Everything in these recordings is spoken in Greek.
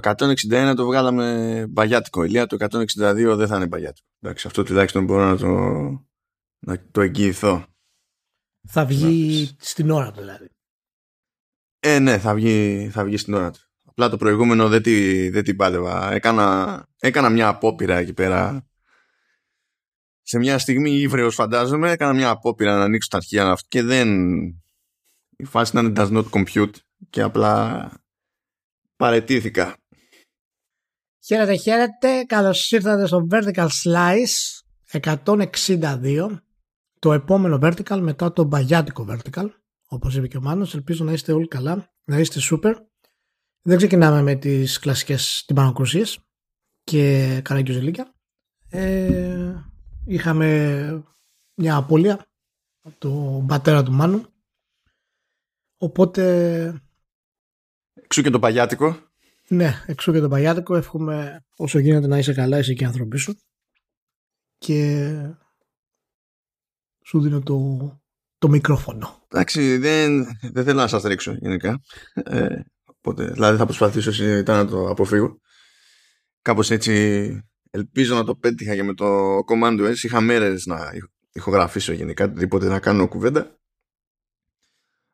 το 161 το βγάλαμε μπαγιάτικο. Ηλία το 162 δεν θα είναι μπαγιάτικο. Εντάξει, αυτό τουλάχιστον μπορώ να το, να το εγγυηθώ. Θα βγει στην ώρα του δηλαδή. Ε, ναι, θα βγει, θα βγει στην ώρα του. Απλά το προηγούμενο δεν, τη, δεν την πάλευα. Έκανα, έκανα μια απόπειρα εκεί πέρα. Σε μια στιγμή ύβρεος φαντάζομαι, έκανα μια απόπειρα να ανοίξω τα αρχεία και δεν... Η φάση ήταν does not compute και απλά παρετήθηκα. Χαίρετε, χαίρετε. Καλώς ήρθατε στο Vertical Slice 162. Το επόμενο Vertical μετά το μπαγιάτικο Vertical. Όπως είπε και ο Μάνος. Ελπίζω να είστε όλοι καλά. Να είστε super. Δεν ξεκινάμε με τις κλασικές τυμπανοκρουσίες και καραγκιουζελίκια. Ε, είχαμε μια απώλεια από τον πατέρα του Μάνου. Οπότε... Εξού και το παγιάτικο. Ναι, εξού και το παγιάτικο. Εύχομαι όσο γίνεται να είσαι καλά εσύ και οι άνθρωποι σου. Και σου δίνω το, το μικρόφωνο. Εντάξει, δεν, δεν θέλω να σας ρίξω γενικά. Ε, οπότε, δηλαδή θα προσπαθήσω ήταν να το αποφύγω. Κάπως έτσι ελπίζω να το πέτυχα και με το Command S. Είχα μέρες να ηχογραφήσω γενικά, οτιδήποτε να κάνω κουβέντα.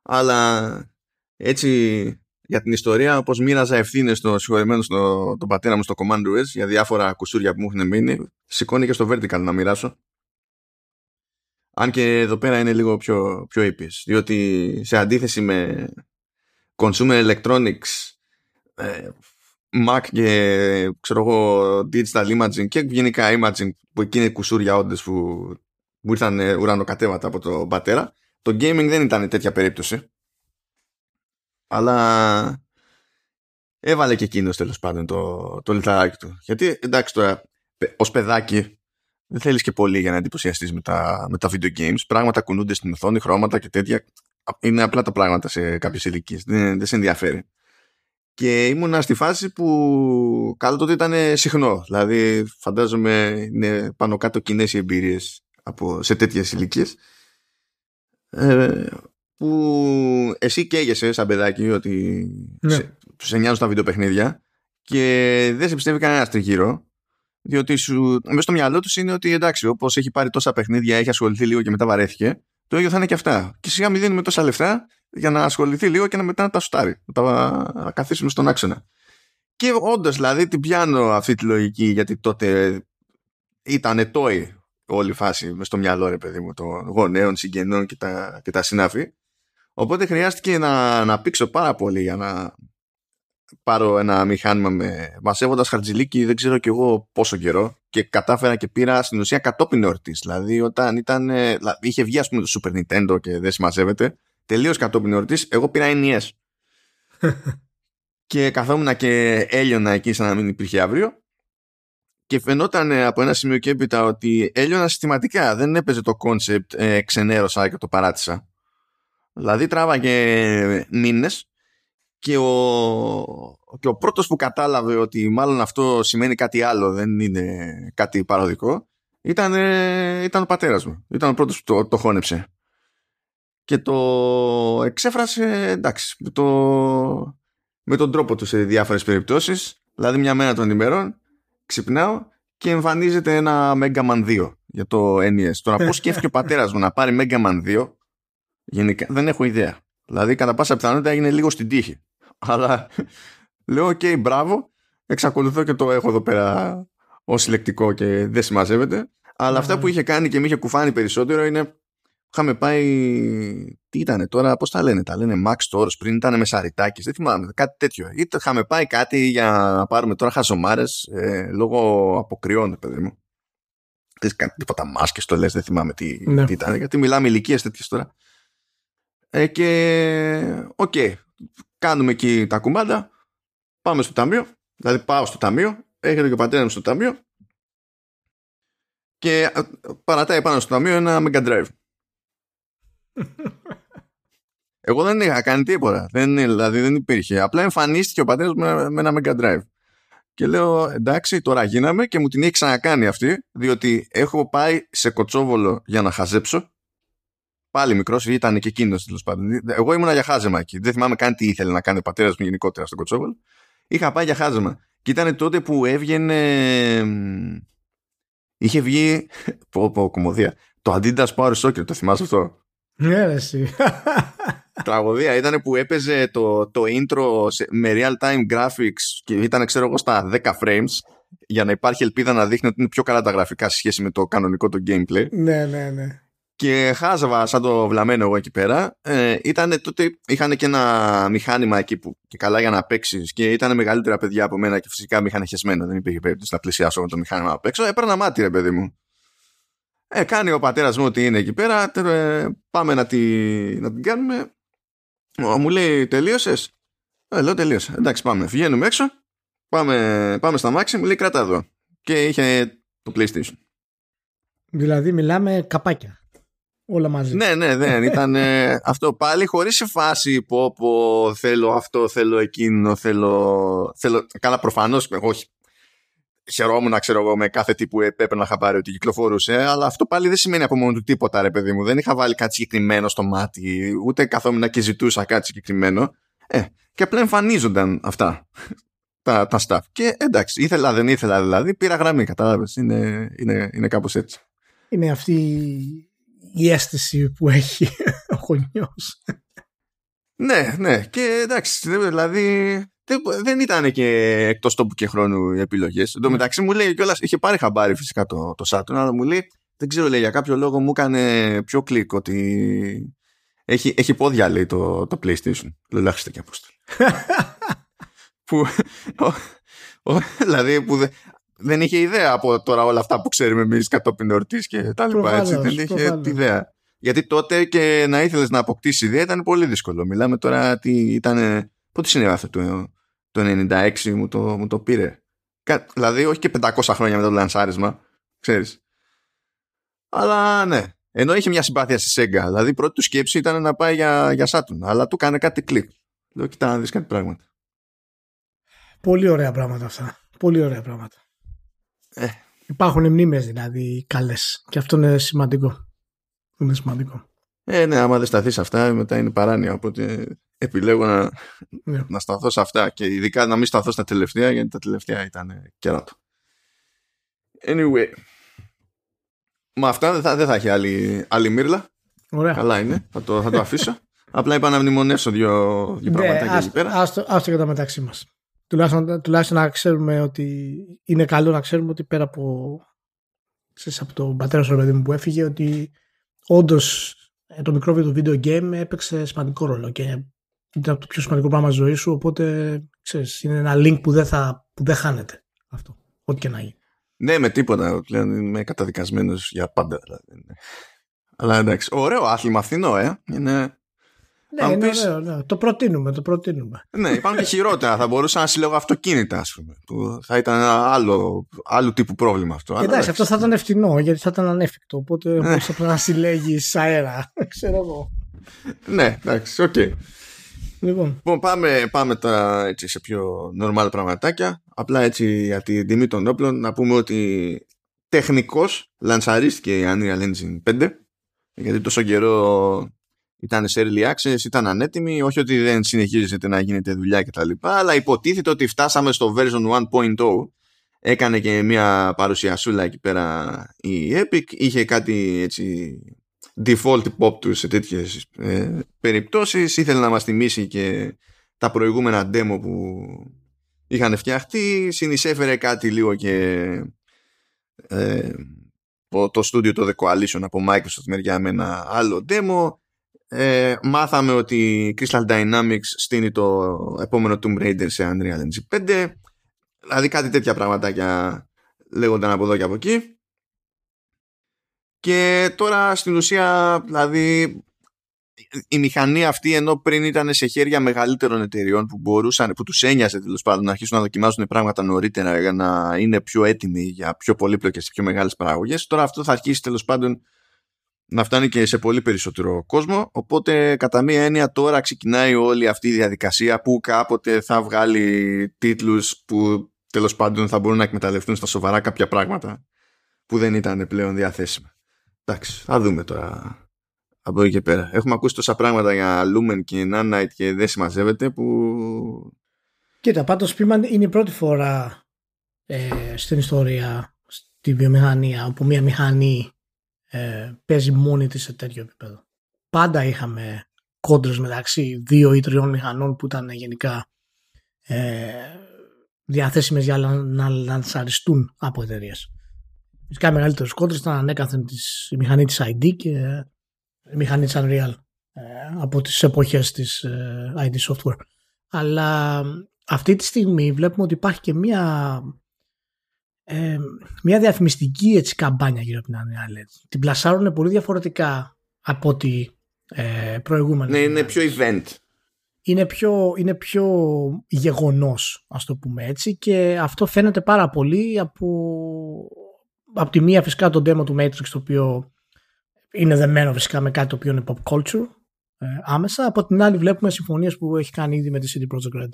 Αλλά έτσι για την ιστορία, όπως μοίραζα ευθύνες στο συγχωρεμένο στο, τον πατέρα μου στο Command S για διάφορα κουσούρια που μου έχουν μείνει, σηκώνει και στο Vertical να μοιράσω. Αν και εδώ πέρα είναι λίγο πιο, πιο ήπιες, διότι σε αντίθεση με consumer electronics, ε, Mac και ξέρω εγώ digital imaging και γενικά imaging που εκεί είναι κουσούρια όντες που μου ήρθαν ουρανοκατέβατα από τον πατέρα, το gaming δεν ήταν τέτοια περίπτωση. Αλλά έβαλε και εκείνος τέλος πάντων το, το λιθαράκι του. Γιατί εντάξει τώρα, ως παιδάκι δεν θέλεις και πολύ για να εντυπωσιαστείς με τα, με τα video games. Πράγματα κουνούνται στην οθόνη, χρώματα και τέτοια. Είναι απλά τα πράγματα σε κάποιες ηλικίες. Δεν, δεν σε ενδιαφέρει. Και ήμουνα στη φάση που καλό τότε ήταν συχνό. Δηλαδή, φαντάζομαι είναι πάνω κάτω κοινέ οι εμπειρίε σε τέτοιες ηλικίες. Ε, που εσύ καίγεσαι σαν παιδάκι ότι ναι. σε, σε νοιάζουν τα βιντεοπαιχνίδια και δεν σε πιστεύει κανένας τριγύρω διότι σου, μέσα στο μυαλό τους είναι ότι εντάξει, όπως έχει πάρει τόσα παιχνίδια, έχει ασχοληθεί λίγο και μετά βαρέθηκε, το ίδιο θα είναι και αυτά. Και σιγά μην δίνουμε τόσα λεφτά για να ασχοληθεί λίγο και να μετά να τα σουτάρει, να τα καθίσουμε στον άξονα. Και όντως δηλαδή την πιάνω αυτή τη λογική, γιατί τότε ήταν τόη όλη η φάση μες στο μυαλό, ρε παιδί μου, των γονέων, συγγενών και τα, και τα συνάφη. Οπότε χρειάστηκε να, να πήξω πάρα πολύ για να πάρω ένα μηχάνημα με μασεύοντα χαρτζηλίκι δεν ξέρω κι εγώ πόσο καιρό και κατάφερα και πήρα στην ουσία κατόπιν εορτής. Δηλαδή όταν ήταν, δηλαδή, είχε βγει ας πούμε το Super Nintendo και δεν συμμαζεύεται, τελείως κατόπιν εορτής, εγώ πήρα NES. και καθόμουν και έλειωνα εκεί σαν να μην υπήρχε αύριο και φαινόταν από ένα σημείο και έπειτα ότι έλειωνα συστηματικά. Δεν έπαιζε το concept ε, ξενέρωσα και το παράτησα. Δηλαδή τράβαγε μήνες και ο, και ο πρώτος που κατάλαβε ότι μάλλον αυτό σημαίνει κάτι άλλο, δεν είναι κάτι παροδικό, ήταν, ήταν ο πατέρας μου. Ήταν ο πρώτος που το, το χώνεψε. Και το εξέφρασε, εντάξει, το, με τον τρόπο του σε διάφορες περιπτώσεις. Δηλαδή μια μέρα των ημερών ξυπνάω και εμφανίζεται ένα Mega Man 2 για το NES. Τώρα πώς σκέφτηκε ο πατέρας μου να πάρει Mega Man 2 Γενικά δεν έχω ιδέα. Δηλαδή, κατά πάσα πιθανότητα έγινε λίγο στην τύχη. Αλλά λέω, OK, okay, μπράβο. Εξακολουθώ και το έχω εδώ πέρα ως συλλεκτικό και δεν συμμαζεύεται. Αλλά αυτά που είχε κάνει και με είχε κουφάνει περισσότερο είναι. Είχαμε πάει. Τι ήταν τώρα, πώς τα λένε, τα λένε Max Stores πριν ήταν με σαριτάκι, δεν θυμάμαι, κάτι τέτοιο. Ή είχαμε πάει κάτι για να πάρουμε τώρα χαζομάρες ε, λόγω αποκριών, παιδί μου. Δεν κάτι τίποτα μάσκες, το λες, δεν θυμάμαι τι, ναι. τι ήταν, γιατί μιλάμε ηλικίες τέτοιες τώρα. Ε, και OK, okay, κάνουμε εκεί τα κουμάντα, πάμε στο ταμείο, δηλαδή πάω στο ταμείο, έρχεται και ο πατέρας μου στο ταμείο και ε, παρατάει πάνω στο ταμείο ένα Mega Drive. Εγώ δεν είχα κάνει τίποτα. Δεν, δηλαδή δεν υπήρχε. Απλά εμφανίστηκε ο πατέρας μου με ένα Mega Drive. Και λέω εντάξει, τώρα γίναμε και μου την έχει ξανακάνει αυτή, διότι έχω πάει σε κοτσόβολο για να χαζέψω Πάλι μικρός ήταν και εκείνο τέλος πάντων. Εγώ ήμουνα για χάζεμα εκεί. Δεν θυμάμαι καν τι ήθελε να κάνει ο πατέρας μου γενικότερα στον Κοτσόβολ. είχα πάει για χάζεμα. Και ήταν τότε που έβγαινε. Είχε βγει. Πω, πω, κομμωδία. Το Adidas Power Soccer, το θυμάσαι αυτό; Ναι, ρε, εσύ. Τραγωδία ήταν που έπαιζε το, το intro με real time graphics και ήταν, ξέρω εγώ, στα 10 frames για να υπάρχει ελπίδα να δείχνει ότι είναι πιο καλά τα γραφικά σε σχέση με το κανονικό το gameplay. Ναι, ναι, ναι. Και χάζαβα σαν το βλαμμένο εγώ εκεί πέρα. Ε, ήτανε, τότε είχαν και ένα μηχάνημα εκεί που και καλά για να παίξεις και ήταν μεγαλύτερα παιδιά από μένα και φυσικά με είχαν χεσμένο. Δεν υπήρχε περίπτωση να πλησιάσω με το μηχάνημα απ' έξω. Έπαιρνα μάτι, ρε παιδί μου. Ε, κάνει ο πατέρας μου ότι είναι εκεί πέρα. Ε, πάμε να, τη, να την κάνουμε. Ο, μου λέει, τελείωσες; Ε, λέω, τελείωσε. Εντάξει, πάμε. Βγαίνουμε έξω. Πάμε, πάμε στα μάξι. Μου λέει, κράτα εδώ. Και είχε το PlayStation. Δηλαδή, μιλάμε καπάκια. Όλα μαζί. Ναι, ναι, δεν ήταν ε, αυτό πάλι χωρίς σε φάση που πω θέλω αυτό, θέλω εκείνο, θέλω... θέλω... Καλά προφανώς, όχι. Χαιρόμουν, ξέρω εγώ, με κάθε τι που έπαιρνα χαμπάρι ότι κυκλοφορούσε, αλλά αυτό πάλι δεν σημαίνει από μόνο του τίποτα, ρε παιδί μου. Δεν είχα βάλει κάτι συγκεκριμένο στο μάτι, ούτε καθόμουν και ζητούσα κάτι συγκεκριμένο. Ε, και απλά εμφανίζονταν αυτά τα, τα stuff. Και εντάξει, ήθελα, δεν ήθελα δηλαδή, πήρα γραμμή, κατάλαβες. Είναι, είναι, είναι κάπως έτσι. Είναι αυτή η αίσθηση που έχει ο γονιός. Ναι, ναι. Και εντάξει, δηλαδή δεν ήταν και εκτός τόπου και χρόνου οι επιλογές. Εν τω ναι. μεταξύ μου λέει κιόλας, είχε πάρει χαμπάρι φυσικά το, το Saturn, αλλά μου λέει, δεν ξέρω, λέει, για κάποιο λόγο μου έκανε πιο κλικ ότι έχει, έχει πόδια, λέει, το, το PlayStation. Λέω, λάχιστε και απόστολη. που, δηλαδή, που δεν είχε ιδέα από τώρα όλα αυτά που ξέρουμε εμείς κατόπιν εορτής και τα λοιπά. Έτσι. Δεν είχε ιδέα. Γιατί τότε και να ήθελες να αποκτήσεις ιδέα ήταν πολύ δύσκολο. Μιλάμε τώρα τι ήταν. Πότε συνέβη αυτό το, το 96 μου το, μου το πήρε. Δηλαδή, όχι και 500 χρόνια μετά το λανσάρισμα. Ξέρεις. Αλλά ναι. Ενώ είχε μια συμπάθεια στη Sega. Δηλαδή, η πρώτη του σκέψη ήταν να πάει για, για Saturn. Αλλά του έκανε κάτι κλικ. Λέω, κοιτά να δεις κάτι πράγματα. Πολύ ωραία πράγματα αυτά. Πολύ ωραία πράγματα. Ε. Υπάρχουν μνήμες δηλαδή καλές και αυτό είναι σημαντικό. Είναι σημαντικό. Ε, ναι, άμα δεν σταθείς σε αυτά, μετά είναι παράνοια. Οπότε επιλέγω να, ναι. να σταθώ σε αυτά. Και ειδικά να μην σταθώ στα τελευταία, γιατί τα τελευταία ήταν κέρατο. Anyway. Με αυτά δεν θα, δεν θα έχει άλλη, άλλη μύρλα. Ωραία. Καλά είναι. Θα το, θα το αφήσω. Απλά είπα να μνημονεύσω δύο, δύο ναι, πραγματάκια εκεί πέρα. Άστο, άστο για τα μεταξύ μας τουλάχιστον, τουλάχιστον να ξέρουμε ότι είναι καλό να ξέρουμε ότι πέρα από, ξέρεις, από τον πατέρα σου παιδί μου που έφυγε ότι όντως ε, το μικρόβιο του video game έπαιξε σημαντικό ρόλο και ήταν το πιο σημαντικό πράγμα ζωή σου οπότε ξέρεις, είναι ένα link που δεν, θα, που δεν χάνεται αυτό ό,τι και να γίνει. Ναι, με τίποτα. Πλέον είμαι καταδικασμένος για πάντα. Δηλαδή. Αλλά εντάξει, ωραίο άθλημα φθηνό, ε. Είναι ναι, είναι πεις... ωραίο, ναι. Το προτείνουμε, το προτείνουμε. Ναι, υπάρχουν και χειρότερα. θα μπορούσα να συλλέγω αυτοκίνητα, ας πούμε. Που θα ήταν ένα άλλο, άλλο τύπου πρόβλημα αυτό. Εντάξει, αυτό θα ήταν ευθυνό, γιατί θα ήταν ανέφικτο. Οπότε ναι. μπορούσα να συλλέγεις αέρα. Ξέρω εγώ. ναι, εντάξει, OK. Okay. Λοιπόν. λοιπόν, πάμε, πάμε τώρα έτσι σε πιο normal πραγματάκια. Απλά έτσι για την τιμή των όπλων να πούμε ότι τεχνικώς λανσαρίστηκε η Unreal Engine 5 γιατί τόσο καιρό ήταν σε early access, ήταν ανέτοιμοι, όχι ότι δεν συνεχίζεται να γίνεται δουλειά κτλ. Αλλά υποτίθεται ότι φτάσαμε στο version 1.0. Έκανε και μια παρουσιασούλα εκεί πέρα η Epic. Είχε κάτι έτσι default pop τους σε τέτοιες ε, περιπτώσεις. Ήθελε να μας θυμίσει και τα προηγούμενα demo που είχαν φτιαχτεί. Συνεισέφερε κάτι λίγο και ε, το studio το The Coalition από Microsoft μεριά με ένα άλλο demo ε, μάθαμε ότι η Crystal Dynamics στείνει το επόμενο Tomb Raider σε Unreal Engine 5 δηλαδή κάτι τέτοια πραγματάκια λέγονταν από εδώ και από εκεί. Και τώρα στην ουσία δηλαδή η μηχανή αυτή ενώ πριν ήταν σε χέρια μεγαλύτερων εταιριών που μπορούσαν, που τους ένοιαζε τέλος πάντων να αρχίσουν να δοκιμάζουν πράγματα νωρίτερα για να είναι πιο έτοιμοι για πιο πολύπλοκες και πιο μεγάλες παραγωγές τώρα αυτό θα αρχίσει τέλος πάντων να φτάνει και σε πολύ περισσότερο κόσμο οπότε κατά μία έννοια τώρα ξεκινάει όλη αυτή η διαδικασία που κάποτε θα βγάλει τίτλους που τέλος πάντων θα μπορούν να εκμεταλλευτούν στα σοβαρά κάποια πράγματα που δεν ήταν πλέον διαθέσιμα. Εντάξει, θα δούμε τώρα από εκεί και πέρα. Έχουμε ακούσει τόσα πράγματα για Lumen και Nanite και δεν συμμαζεύεται που Κοίτα, πάντως Speedman είναι η πρώτη φορά ε, στην ιστορία, στη βιομηχανία, όπου μια μηχανή ε, παίζει μόνη της σε τέτοιο επίπεδο. Πάντα είχαμε κόντρες μεταξύ δύο ή τριών μηχανών που ήταν γενικά ε, διαθέσιμες για να λανσαριστούν από εταιρείες. Φυσικά μεγαλύτερες κόντρες ήταν ανέκαθεν της, η μηχανή της ID και η μηχανή της Unreal ε, από τις εποχές της ε, ID Software. Αλλά αυτή τη στιγμή βλέπουμε ότι υπάρχει και μια ε, μια διαφημιστική έτσι, καμπάνια γύρω από την Unreal Την πλασάρουν πολύ διαφορετικά από ό,τι ε, προηγούμενα. Ναι, είναι πιο event. Είναι πιο, είναι πιο γεγονός, ας το πούμε έτσι, και αυτό φαίνεται πάρα πολύ από, από τη μία φυσικά το demo του Matrix, το οποίο είναι δεμένο φυσικά με κάτι το οποίο είναι pop culture ε, άμεσα. Από την άλλη βλέπουμε συμφωνίες που έχει κάνει ήδη με τη CD Projekt Red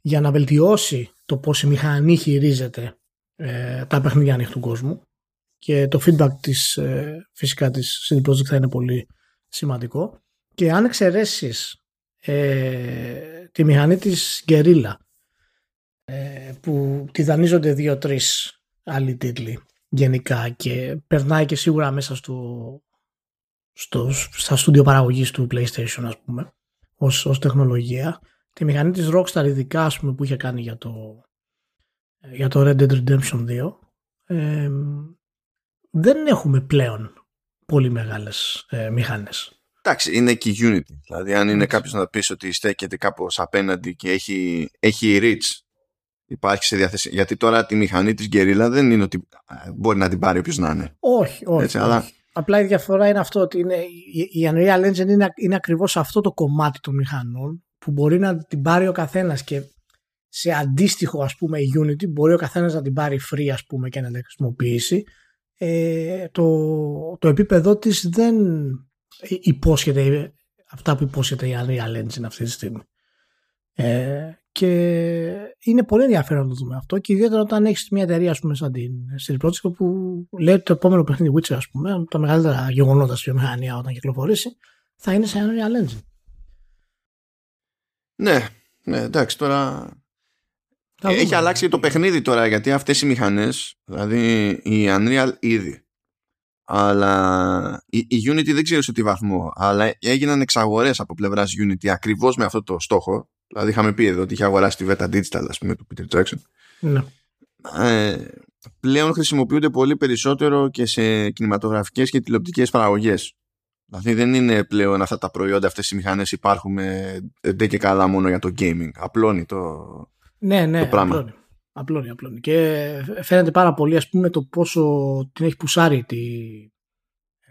για να βελτιώσει το πώς η μηχανή χειρίζεται ε, τα παιχνίδια ανοιχτού κόσμου. Και το feedback της ε, φυσικά της CD Projekt θα είναι πολύ σημαντικό. Και αν εξαιρέσεις ε, τη μηχανή της Guerrilla ε, που τη δανείζονται δύο-τρεις άλλοι τίτλοι γενικά και περνάει και σίγουρα μέσα στο, στο, στα στούντιο παραγωγής του PlayStation ας πούμε ως, ως τεχνολογία τη μηχανή της Rockstar ειδικά ας πούμε, που είχε κάνει για το για το Red Dead Redemption 2 ε, δεν έχουμε πλέον πολύ μεγάλες ε, μηχάνες. Εντάξει, είναι και η Unity. Δηλαδή, αν είναι κάποιος να πεις ότι στέκεται κάπως απέναντι και έχει, έχει reach, υπάρχει σε διάθεση. Γιατί τώρα τη μηχανή της Guerrilla δεν είναι ότι ε, μπορεί να την πάρει όποιος να είναι. Όχι, όχι. Έτσι, Αλλά... Απλά η διαφορά είναι αυτό ότι είναι, η Unreal Engine είναι, είναι ακριβώς αυτό το κομμάτι των μηχανών που μπορεί να την πάρει ο καθένας και σε αντίστοιχο ας πούμε Unity μπορεί ο καθένας να την πάρει free ας πούμε και να την χρησιμοποιήσει. Ε, το, το επίπεδό της δεν υπόσχεται αυτά που υπόσχεται η Unreal Engine αυτή τη στιγμή. Ε, και είναι πολύ ενδιαφέρον να το δούμε αυτό και ιδιαίτερα όταν έχεις μια εταιρεία ας πούμε σαν την CD Projekt που λέει ότι το επόμενο παιχνίδι Witcher ας πούμε τα μεγαλύτερα γεγονότα στη βιομηχανία όταν κυκλοφορήσει θα είναι σε Unreal Engine. Ναι, ναι, εντάξει, τώρα έχει αλλάξει το παιχνίδι τώρα γιατί αυτές οι μηχανές, δηλαδή η Unreal ήδη, αλλά η, η Unity δεν ξέρω σε τι βαθμό, αλλά έγιναν εξαγορές από πλευράς Unity ακριβώς με αυτό το στόχο. Δηλαδή είχαμε πει εδώ ότι είχε αγοράσει τη Veta Digital, ας πούμε, του Peter Jackson. Ναι. Ε, πλέον χρησιμοποιούνται πολύ περισσότερο και σε κινηματογραφικές και τηλεοπτικές παραγωγές. Δηλαδή δεν είναι πλέον αυτά τα προϊόντα, αυτές οι μηχανές υπάρχουν δεν και καλά μόνο για το gaming. Απλώνει το, ναι, ναι, απλώνει. απλώνει. Απλώνει, Και φαίνεται πάρα πολύ ας πούμε το πόσο την έχει πουσάρει τη,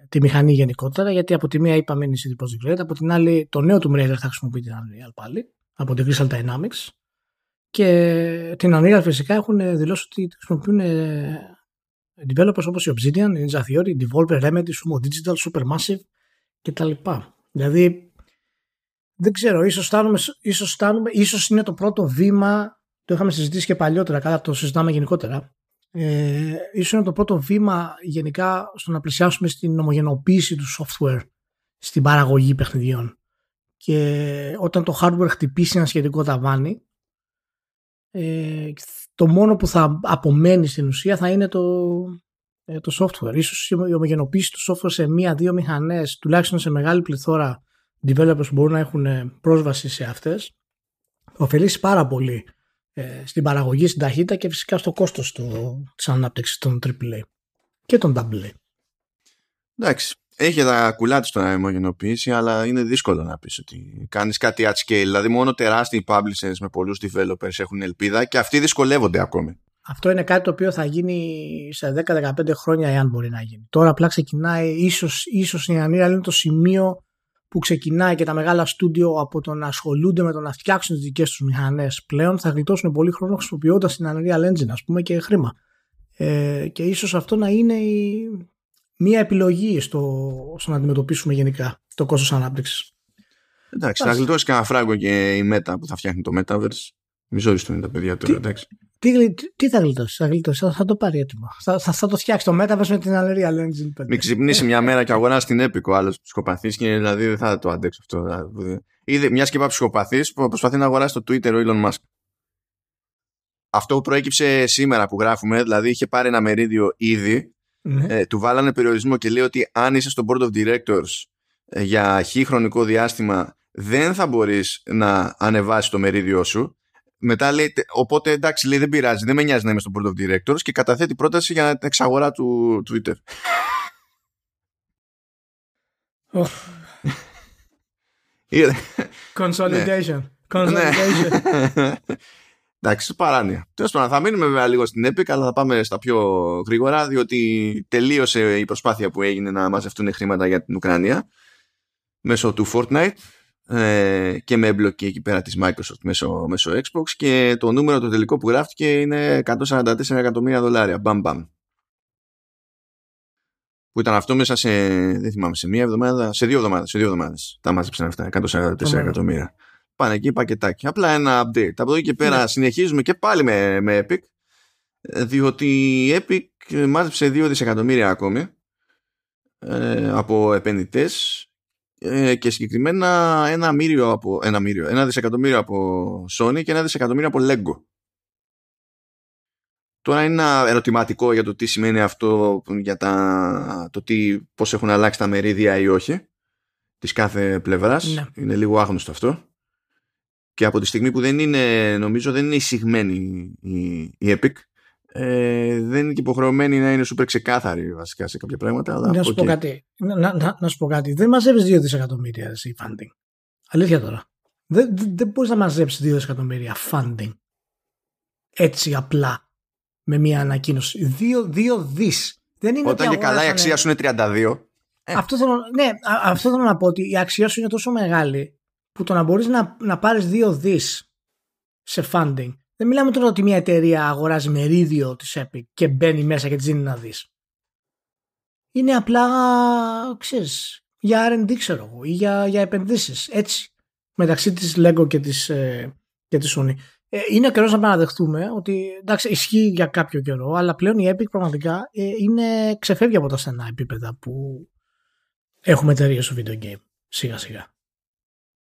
τη μηχανή γενικότερα γιατί από τη μία είπαμε είναι η CD Projekt Red από την άλλη το νέο του Raider θα χρησιμοποιεί την Unreal πάλι από την Crystal Dynamics και την Unreal φυσικά έχουν δηλώσει ότι χρησιμοποιούν developers όπως η Obsidian, η Ninja Theory, Devolver Remedy, Sumo Digital, Supermassive κτλ. Δηλαδή δεν ξέρω, ίσως, φτάνουμε, ίσως, φτάνουμε, ίσως είναι το πρώτο βήμα το είχαμε συζητήσει και παλιότερα, καλά το συζητάμε γενικότερα. Ε, ίσως είναι το πρώτο βήμα γενικά στο να πλησιάσουμε στην ομογενοποίηση του software στην παραγωγή παιχνιδιών. Και όταν το hardware χτυπήσει ένα σχετικό ταβάνι, ε, το μόνο που θα απομένει στην ουσία θα είναι το, ε, το software. Ίσως η ομογενοποίηση του software σε μία-δύο μηχανές, τουλάχιστον σε μεγάλη πληθώρα developers που μπορούν να έχουν πρόσβαση σε αυτές, ωφελήσει πάρα πολύ ε, στην παραγωγή, στην ταχύτητα και φυσικά στο κόστος του, της ανάπτυξης των AAA και των AA. Εντάξει, έχει τα κουλά της τώρα αιμογενοποίηση, αλλά είναι δύσκολο να πεις ότι κάνεις κάτι at scale. Δηλαδή μόνο τεράστιοι publishers με πολλούς developers έχουν ελπίδα και αυτοί δυσκολεύονται ακόμη. Αυτό είναι κάτι το οποίο θα γίνει σε 10-15 χρόνια εάν μπορεί να γίνει. Τώρα απλά ξεκινάει, ίσως, ίσως η Ανήρα είναι το σημείο που ξεκινάει και τα μεγάλα στούντιο από το να ασχολούνται με το να φτιάξουν τις δικές τους μηχανές πλέον θα γλιτώσουν πολύ χρόνο χρησιμοποιώντας την Unreal Engine, ας πούμε, και χρήμα. Ε, και ίσως αυτό να είναι η, μία επιλογή στο, στο να αντιμετωπίσουμε γενικά το κόστος ανάπτυξης. Εντάξει, θα γλιτώσει κανένα φράγκο και η Meta που θα φτιάχνει το Metaverse. Μισό είναι τα παιδιά τώρα, εντάξει. Τι, τι θα γλιτώσει, θα γλιτώσει, θα, θα το πάρει έτοιμο. Θα, θα, θα το φτιάξει το Metaverse με την Unreal Engine 5. Μην ξυπνήσει μια μέρα και αγοράσει την Epic ο άλλος ψυχοπαθής και δηλαδή δεν θα το αντέξω αυτό. Είδε μιας σκεπά ψυχοπαθής που προσπαθεί να αγοράσει το Twitter ο Elon Musk. αυτό που προέκυψε σήμερα που γράφουμε, δηλαδή είχε πάρει ένα μερίδιο ήδη, Ναι. ε, του βάλανε περιορισμό και λέει ότι αν είσαι στο Board of Directors ε, για χι χρονικό διάστημα δεν θα μπορείς να ανεβάσεις το μερίδιο σου. Μετά λέει, τε- οπότε εντάξει λέει δεν πειράζει, δεν με νοιάζει να είμαι στο Board of Directors και καταθέτει πρόταση για την εξαγορά του Twitter. Οχ, Είδε- Consolidation. Consolidation. Ναι. Εντάξει, παράνοια. Τέλος πάντων, θα μείνουμε βέβαια λίγο στην Epic, αλλά θα πάμε στα πιο γρήγορα, διότι τελείωσε η προσπάθεια που έγινε να μαζευτούν χρήματα για την Ουκρανία μέσω του Fortnite ε, και με εμπλοκή εκεί πέρα της Microsoft μέσω, μέσω Xbox και το νούμερο το τελικό που γράφτηκε είναι 144 εκατομμύρια δολάρια. Μπαμ μπαμ. Που ήταν αυτό μέσα σε, δεν θυμάμαι, σε μία εβδομάδα, σε δύο εβδομάδες, σε δύο εβδομάδες. Τα μάζεψαν αυτά, 144 Τρομερό. εκατομμύρια. Πάνε εκεί πακετάκι. Απλά ένα update. Από εδώ και πέρα Ναι. συνεχίζουμε και πάλι με, με Epic, ε, διότι η Epic μάζεψε 2 δισεκατομμύρια ακόμη ε, από επενδυτές ε, και συγκεκριμένα ένα, μύριο από, ένα, μύριο, ένα δισεκατομμύριο από Sony και ένα δισεκατομμύριο από Lego. Τώρα είναι ένα ερωτηματικό για το τι σημαίνει αυτό για τα, το τι, πώς έχουν αλλάξει τα μερίδια ή όχι της κάθε πλευράς. Ναι. Είναι λίγο άγνωστο αυτό. Και από τη στιγμή που δεν είναι, νομίζω δεν είναι εισηγμένη η, η Epic, ε, δεν είναι και υποχρεωμένη να είναι super ξεκάθαρη βασικά σε κάποια πράγματα. Αλλά, Να σου πω οκ. κάτι. Να, να, να, να σου πω κάτι. Δεν μαζεύεις 2 δισεκατομμύρια εσύ funding. Αλήθεια τώρα. Δεν, δεν, δεν μπορείς να μαζέψεις 2 δισεκατομμύρια funding. Έτσι απλά. Με μια ανακοίνωση. 2, 2 δις. Δεν είναι Όταν ότι και καλά η αγοράσανε- αξία σου είναι 32. Ε. Αυτό θέλω, ναι, α- αυτό θέλω να πω ότι η αξία σου είναι τόσο μεγάλη που το να μπορείς να, να πάρεις 2 δις σε funding. Δεν μιλάμε τώρα ότι μια εταιρεία αγοράζει μερίδιο της Epic και μπαίνει μέσα και της δίνει να δεις. Είναι απλά, ξέρεις, για R&D ξέρω εγώ ή για, για επενδύσεις. Έτσι. Μεταξύ της Lego και της, ε, και της Sony. Ε, είναι καιρό να παραδεχτούμε ότι εντάξει, ισχύει για κάποιο καιρό, αλλά πλέον η Epic πραγματικά ε, είναι, ξεφεύγει από τα στενά επίπεδα που έχουμε εταιρείες στο video game. Σιγά σιγά.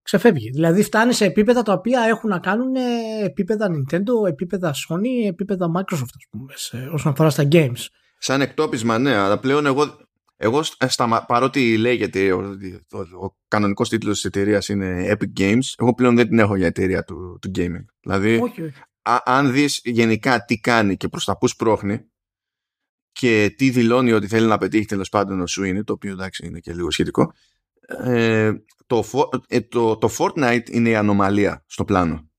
Ξεφεύγει. Δηλαδή φτάνει σε επίπεδα τα οποία έχουν να κάνουν ε, επίπεδα Nintendo, επίπεδα Sony, επίπεδα Microsoft, ας πούμε, σε, όσον αφορά στα games. Σαν εκτόπισμα, ναι, αλλά πλέον εγώ, εγώ στα, παρότι λέγεται ο, ο, ο κανονικός τίτλος της εταιρείας είναι Epic Games, εγώ πλέον δεν την έχω για εταιρεία του, του gaming. Δηλαδή, Όχι, όχι. α, αν δεις γενικά τι κάνει και προς τα που σπρώχνει και τι δηλώνει ότι θέλει να πετύχει τέλος πάντων ο Sweeney, το οποίο εντάξει είναι και λίγο σχετικό, ε, το, Fo- ε, το, το Fortnite είναι η ανομαλία στο πλάνο.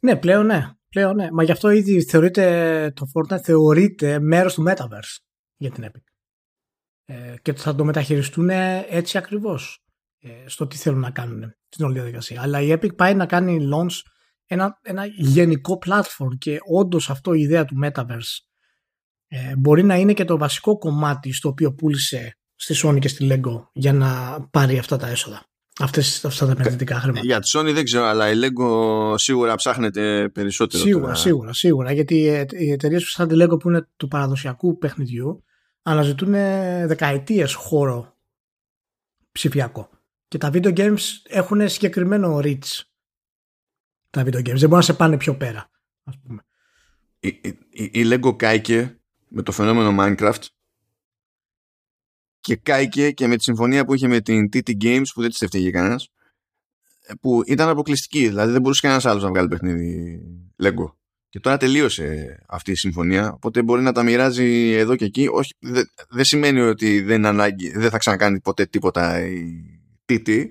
Ναι, πλέον ναι. Πλέον ναι. Μα γι' αυτό ήδη θεωρείται το Fortnite θεωρείται μέρος του Metaverse για την Epic. Ε, και θα το μεταχειριστούν έτσι ακριβώς ε, στο τι θέλουν να κάνουν στην όλη διαδικασία. Αλλά η Epic πάει να κάνει launch ένα, ένα γενικό platform και όντως αυτό η ιδέα του Metaverse ε, μπορεί να είναι και το βασικό κομμάτι στο οποίο πούλησε στη Sony και στη Lego για να πάρει αυτά τα έσοδα. Αυτές, αυτά τα επενδυτικά χρήματα. Για τη Sony δεν ξέρω, αλλά η Lego σίγουρα ψάχνεται περισσότερο. Σίγουρα, τώρα. σίγουρα, σίγουρα. Γιατί οι ε- οι εταιρείες που σαν τη Lego που είναι του παραδοσιακού παιχνιδιού αναζητούν δεκαετίες χώρο ψηφιακό. Και τα video games έχουν συγκεκριμένο reach. Τα video games δεν μπορούν να σε πάνε πιο πέρα. Ας πούμε. Η, η, η- η Lego κάηκε με το φαινόμενο Minecraft και κάηκε και με τη συμφωνία που είχε με την TT Games που δεν της ευτύχε κανένας που ήταν αποκλειστική, δηλαδή δεν μπορούσε κανένας άλλος να βγάλει παιχνίδι Lego. Και τώρα τελείωσε αυτή η συμφωνία, οπότε μπορεί να τα μοιράζει εδώ και εκεί. Όχι, δεν δεν σημαίνει ότι δεν, είναι ανάγκη, δεν θα ξανακάνει ποτέ τίποτα η TT,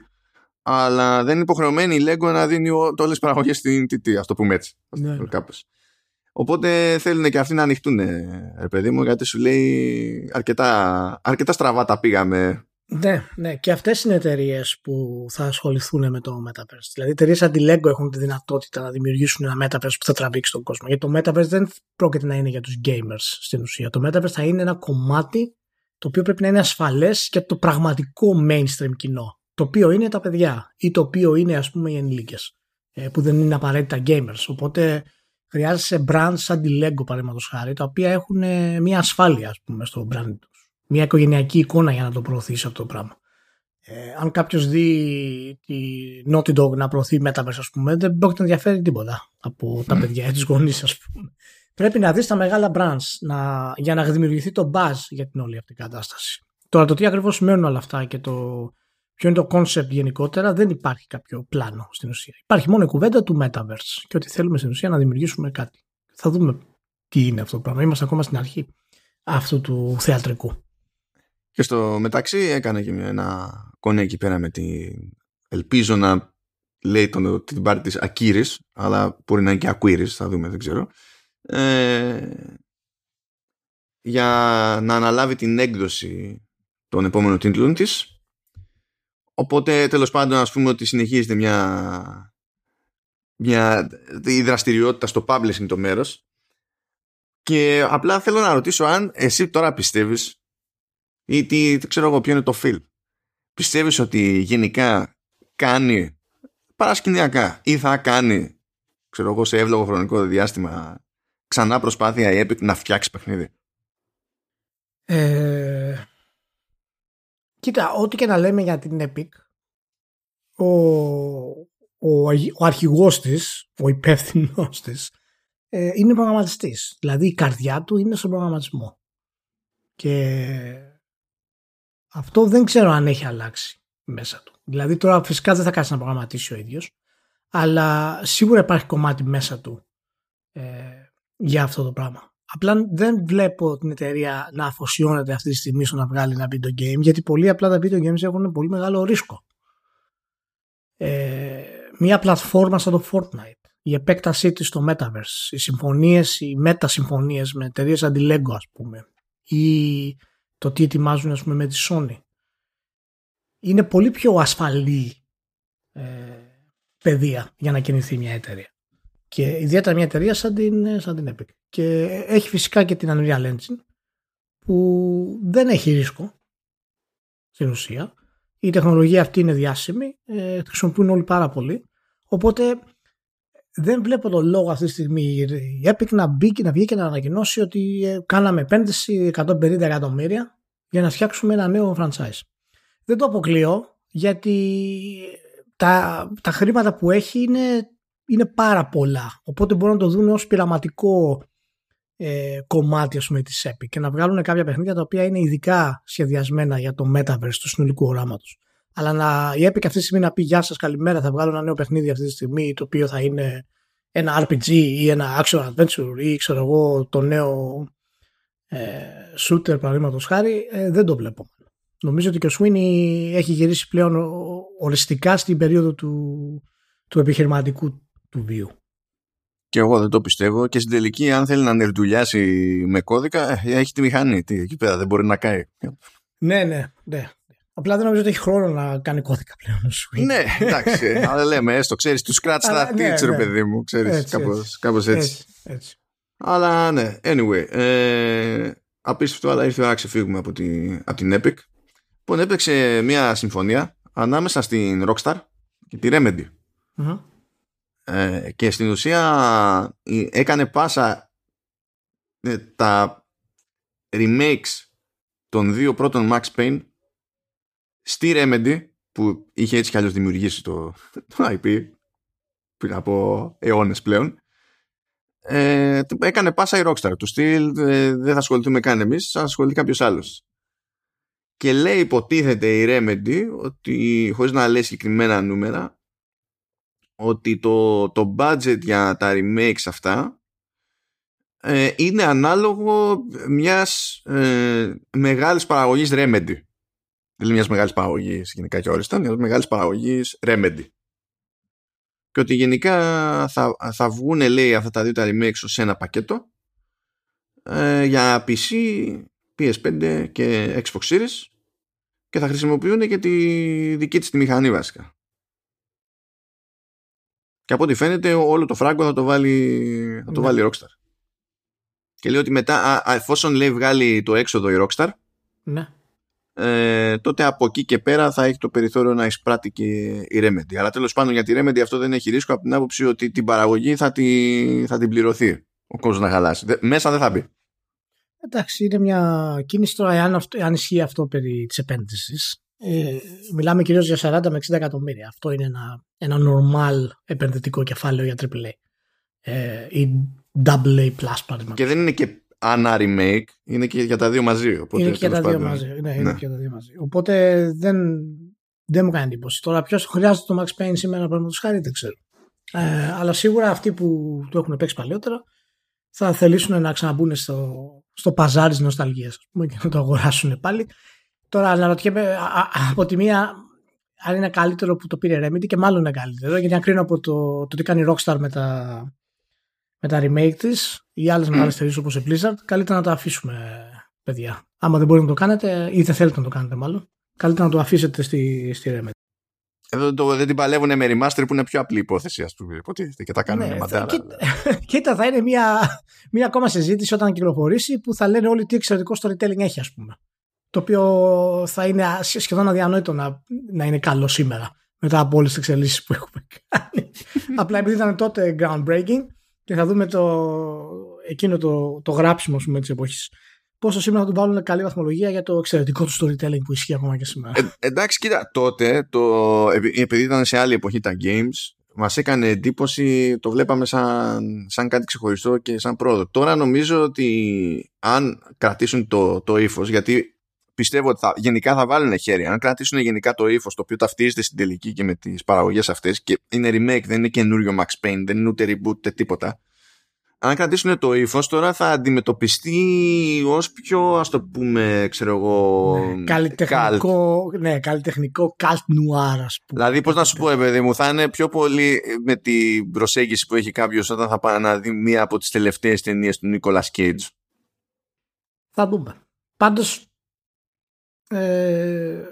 αλλά δεν είναι υποχρεωμένη η Lego να δίνει όλες τις παραγωγές στην TT, ας το πούμε έτσι. Ναι, ναι. Κάπως. Οπότε θέλουν και αυτοί να ανοιχτούν, ρε παιδί μου, γιατί σου λέει αρκετά, αρκετά στραβά τα πήγαμε. Ναι, ναι. Και αυτές είναι εταιρείες που θα ασχοληθούν με το Metaverse. Δηλαδή, εταιρείες σαν τη Lego έχουν τη δυνατότητα να δημιουργήσουν ένα Metaverse που θα τραβήξει τον κόσμο. Γιατί το Metaverse δεν πρόκειται να είναι για τους gamers στην ουσία. Το Metaverse θα είναι ένα κομμάτι το οποίο πρέπει να είναι ασφαλές για το πραγματικό mainstream κοινό. Το οποίο είναι τα παιδιά ή το οποίο είναι, ας πούμε, οι ενήλικες. Που δεν είναι απαραίτητα gamers. Οπότε χρειάζεσαι brands σαν τη Lego, παραδείγματος χάρη, τα οποία έχουν ε, μια ασφάλεια, ας πούμε, στο brand τους μια οικογενειακή εικόνα για να το προωθήσει αυτό το πράγμα. Ε, αν κάποιος δει τη Naughty Dog να προωθεί Metaverse, ας πούμε, δεν πρόκειται να ενδιαφέρει τίποτα από τα παιδιά ή τους γονείς, ας πούμε. πρέπει να δεις τα μεγάλα brands να, για να δημιουργηθεί το buzz για την όλη αυτή την κατάσταση. Τώρα το τι ακριβώς σημαίνουν όλα αυτά και το ποιο είναι το concept γενικότερα δεν υπάρχει κάποιο πλάνο στην ουσία. Υπάρχει μόνο η κουβέντα του Metaverse και ότι θέλουμε στην ουσία να δημιουργήσουμε κάτι. Θα δούμε τι είναι αυτό το πράγμα. Είμαστε ακόμα στην αρχή αυτού του θεατρικού. Και στο μεταξύ έκανε και ένα κονέ εκεί πέρα με την ελπίζω να λέει τον, την πάρη της Ακύρης αλλά μπορεί να είναι και Ακύρης θα δούμε δεν ξέρω ε, για να αναλάβει την έκδοση των επόμενων τίτλων της οπότε τέλος πάντων ας πούμε ότι συνεχίζεται μια μια η δραστηριότητα στο publishing το μέρος και απλά θέλω να ρωτήσω αν εσύ τώρα πιστεύεις ή τι, ξέρω εγώ ποιο είναι το feel πιστεύεις ότι γενικά κάνει παρασκηνιακά ή θα κάνει ξέρω εγώ σε εύλογο χρονικό διάστημα ξανά προσπάθεια η Epic να φτιάξει παιχνίδι; Ε, κοίτα, ό,τι και να λέμε για την Epic ο, ο, ο αρχηγός της, ο υπεύθυνος της ε, είναι προγραμματιστής. Δηλαδή η καρδιά του είναι στον προγραμματισμό. Και αυτό δεν ξέρω αν έχει αλλάξει μέσα του. Δηλαδή τώρα φυσικά δεν θα κάτσει να προγραμματίσει ο ίδιος αλλά σίγουρα υπάρχει κομμάτι μέσα του ε, για αυτό το πράγμα. Απλά δεν βλέπω την εταιρεία να αφοσιώνεται αυτή τη στιγμή στο να βγάλει ένα video game γιατί πολύ απλά τα video games έχουν πολύ μεγάλο ρίσκο. Ε, μια πλατφόρμα σαν το Fortnite, η επέκτασή της στο Metaverse, οι συμφωνίες, οι μετασυμφωνίες με εταιρείες αντιλέγκο ας πούμε ή το τι ετοιμάζουν ας πούμε με τη Sony είναι πολύ πιο ασφαλή ε, παιδεία για να κινηθεί μια εταιρεία. Και ιδιαίτερα μια εταιρεία σαν την, σαν την Epic. Και έχει φυσικά και την Unreal Engine που δεν έχει ρίσκο στην ουσία. Η τεχνολογία αυτή είναι διάσημη, ε, χρησιμοποιούν όλοι πάρα πολύ. Οπότε δεν βλέπω τον λόγο αυτή τη στιγμή η Epic να μπει και να βγει και να ανακοινώσει ότι ε, κάναμε επένδυση 150 εκατομμύρια για να φτιάξουμε ένα νέο franchise. Δεν το αποκλείω γιατί τα, τα χρήματα που έχει είναι, είναι πάρα πολλά. Οπότε μπορούν να το δουν ως πειραματικό ε, κομμάτι ας πούμε, της Epic και να βγάλουν κάποια παιχνίδια τα οποία είναι ειδικά σχεδιασμένα για το Metaverse του συνολικού οράματος. Αλλά να, η Epic αυτή τη στιγμή να πει γεια σας καλημέρα θα βγάλω ένα νέο παιχνίδι αυτή τη στιγμή το οποίο θα είναι ένα RPG ή ένα action adventure ή ξέρω εγώ το νέο ε, shooter παραδείγματος χάρη ε, δεν το βλέπω. Νομίζω ότι και ο Σουίνι έχει γυρίσει πλέον οριστικά στην περίοδο του, του επιχειρηματικού του βίου. Και εγώ δεν το πιστεύω. Και στην τελική, αν θέλει να νερντουλιάσει με κώδικα, ε, έχει τη μηχανή. Τι, εκεί πέρα δεν μπορεί να κάει. Ναι, ναι, ναι. Απλά δεν νομίζω ότι έχει χρόνο να κάνει κώδικα πλέον ο Σουίνι. ναι, εντάξει. αλλά λέμε έστω, ξέρεις, τους κράτησε τα ναι, ναι. παιδί μου. Ξέρεις, κάπως, έτσι. έτσι. Αλλά ναι, anyway. Ε, απίστευτο, αλλά ήρθε η ώρα να ξεφύγουμε από, τη, από την Epic που έπαιξε μια συμφωνία ανάμεσα στην Rockstar και τη Remedy. Ε, και στην ουσία έκανε πάσα ε, τα remakes των δύο πρώτων Max Payne στη Remedy που είχε έτσι κι αλλιώς δημιουργήσει το, το IP πριν από αιώνες πλέον. Ε, έκανε πάσα η Rockstar του στυλ ε, δεν θα ασχοληθούμε καν εμείς θα ασχοληθεί κάποιος άλλος. Και λέει υποτίθεται η Remedy ότι χωρίς να λέει συγκεκριμένα νούμερα ότι το, το budget για τα remakes αυτά ε, είναι ανάλογο μιας ε, μεγάλης παραγωγής Remedy. Δηλαδή μιας μεγάλης παραγωγής γενικά και όριστα, μιας μεγάλης παραγωγής Remedy. Και ότι γενικά θα, θα βγουν λέει αυτά τα δύο τα remakes ως ένα πακέτο ε, για PC PS5 και Xbox Series και θα χρησιμοποιούν και τη δική της τη μηχανή βασικά. Και από ό,τι φαίνεται όλο το φράγκο θα το βάλει, θα το ναι. βάλει η Rockstar. Και λέει ότι μετά, α, εφόσον λέει βγάλει το έξοδο η Rockstar, ναι. ε, τότε από εκεί και πέρα θα έχει το περιθώριο να εισπράττει και η Remedy. Αλλά τέλος πάντων για τη Remedy αυτό δεν έχει ρίσκο από την άποψη ότι την παραγωγή θα, τη, θα την πληρωθεί ο κόσμος να χαλάσει. Μέσα δεν θα μπει. Εντάξει, είναι μια κίνηση τώρα, αν, αυτό, αν ισχύει αυτό περί της επένδυσης. Ε, μιλάμε κυρίως για 40 με 60 εκατομμύρια. Αυτό είναι ένα, ένα normal επενδυτικό κεφάλαιο για AAA. Ε, η double A plus Και δεν είναι και ανά remake, είναι και για τα δύο μαζί. Οπότε είναι και για τα δύο μαζί. Ναι, είναι ναι. και για τα δύο μαζί. Οπότε δεν, δεν μου κάνει εντύπωση. Τώρα ποιος χρειάζεται το Max Payne σήμερα, παραδείγματος χάρη, δεν ξέρω. Ε, αλλά σίγουρα αυτοί που το έχουν παίξει παλιότερα θα θελήσουν να ξαναμπούν στο, στο παζάρι της νοσταλγίας και να το αγοράσουν πάλι. Τώρα αναρωτιέμαι από τη μία αν είναι καλύτερο που το πήρε Remedy και μάλλον είναι καλύτερο γιατί αν κρίνω από το, το τι κάνει η Rockstar με τα, με τα remake της ή άλλες mm. μεγάλε εταιρείε όπως η Blizzard, καλύτερα να το αφήσουμε, παιδιά. Άμα δεν μπορείτε να το κάνετε ή δεν θέλετε να το κάνετε, μάλλον, καλύτερα να το αφήσετε στη, στη Remedy. Εδώ το, δεν την παλεύουν με remaster που είναι πιο απλή υπόθεση, ας πούμε. Υποτίθεται και τα κάνουν ναι, μαντάρα. Κοίτα, κοίτα, θα είναι μια, μια ακόμα συζήτηση όταν κυκλοφορήσει που θα λένε όλοι τι εξαιρετικό storytelling έχει, ας πούμε. Το οποίο θα είναι σχεδόν αδιανόητο να, να είναι καλό σήμερα μετά από όλες τις εξελίξεις που έχουμε κάνει. Απλά επειδή ήταν τότε groundbreaking και θα δούμε το, εκείνο το, το γράψιμο της εποχής πόσο σήμερα θα του βάλουν καλή βαθμολογία για το εξαιρετικό του storytelling που ισχύει ακόμα και σήμερα. Ε, εντάξει, κοίτα, τότε, το, επειδή ήταν σε άλλη εποχή τα games, μας έκανε εντύπωση, το βλέπαμε σαν, σαν κάτι ξεχωριστό και σαν πρόοδο. Τώρα νομίζω ότι αν κρατήσουν το, το ύφος, γιατί πιστεύω ότι θα, γενικά θα βάλουν χέρι. Αν κρατήσουν γενικά το ύφος το οποίο ταυτίζεται στην τελική και με τις παραγωγές αυτές και είναι remake, δεν είναι καινούριο Max Payne, δεν είναι ούτε reboot, ούτε τίποτα αν κρατήσουν το ύφος, τώρα θα αντιμετωπιστεί ως πιο, ας το πούμε, ξέρω εγώ. Ναι, καλλιτεχνικό, ναι, καλλιτεχνικό cult noir, ας πούμε. Δηλαδή, πώς να σου πω, παιδί μου, θα είναι πιο πολύ με την προσέγγιση που έχει κάποιος όταν θα πάει να δει μία από τις τελευταίες ταινίες του Νίκολα Κέιτ. Θα δούμε. Πάντως. Ε,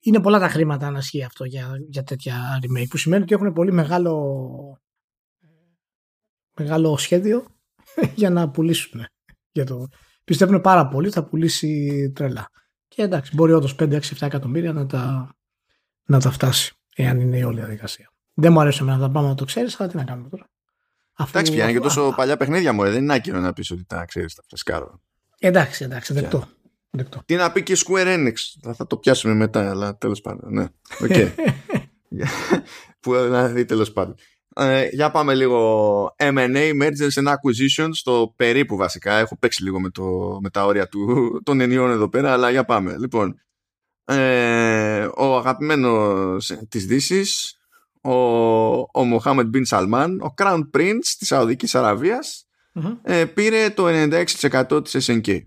είναι πολλά τα χρήματα να ισχύει αυτό για, για τέτοια remake που σημαίνει ότι έχουν πολύ μεγάλο μεγάλο σχέδιο για να πουλήσουν. Για το... Πιστεύουν πάρα πολύ θα πουλήσει τρελά. Και εντάξει, μπορεί όντως 5-6-7 εκατομμύρια να τα, να τα φτάσει, εάν είναι η όλη διαδικασία. Δεν μου αρέσει να τα πάμε να το ξέρεις, αλλά τι να κάνουμε τώρα. Εντάξει, πια είναι και τόσο παλιά παιχνίδια μου, ε, δεν είναι άκυρο να πεις ότι τα ξέρεις τα φρεσκάρω. Εντάξει, εντάξει, δεκτό. Δεκτό. Τι να πει και Square Enix. Θα, θα το πιάσουμε μετά, αλλά τέλος πάντων. Ναι. Okay. Που να δει τέλος πάντων. Ε, για πάμε λίγο M&A, Mergers and Acquisitions, το περίπου βασικά. Έχω παίξει λίγο με, το, με τα όρια του, των ενιών εδώ πέρα, αλλά για πάμε. Λοιπόν, ε, ο αγαπημένος της Δύσης, ο, ο Mohammed Bin Salman, ο Crown Prince της Σαουδικής ε, πήρε το 96% της SNK.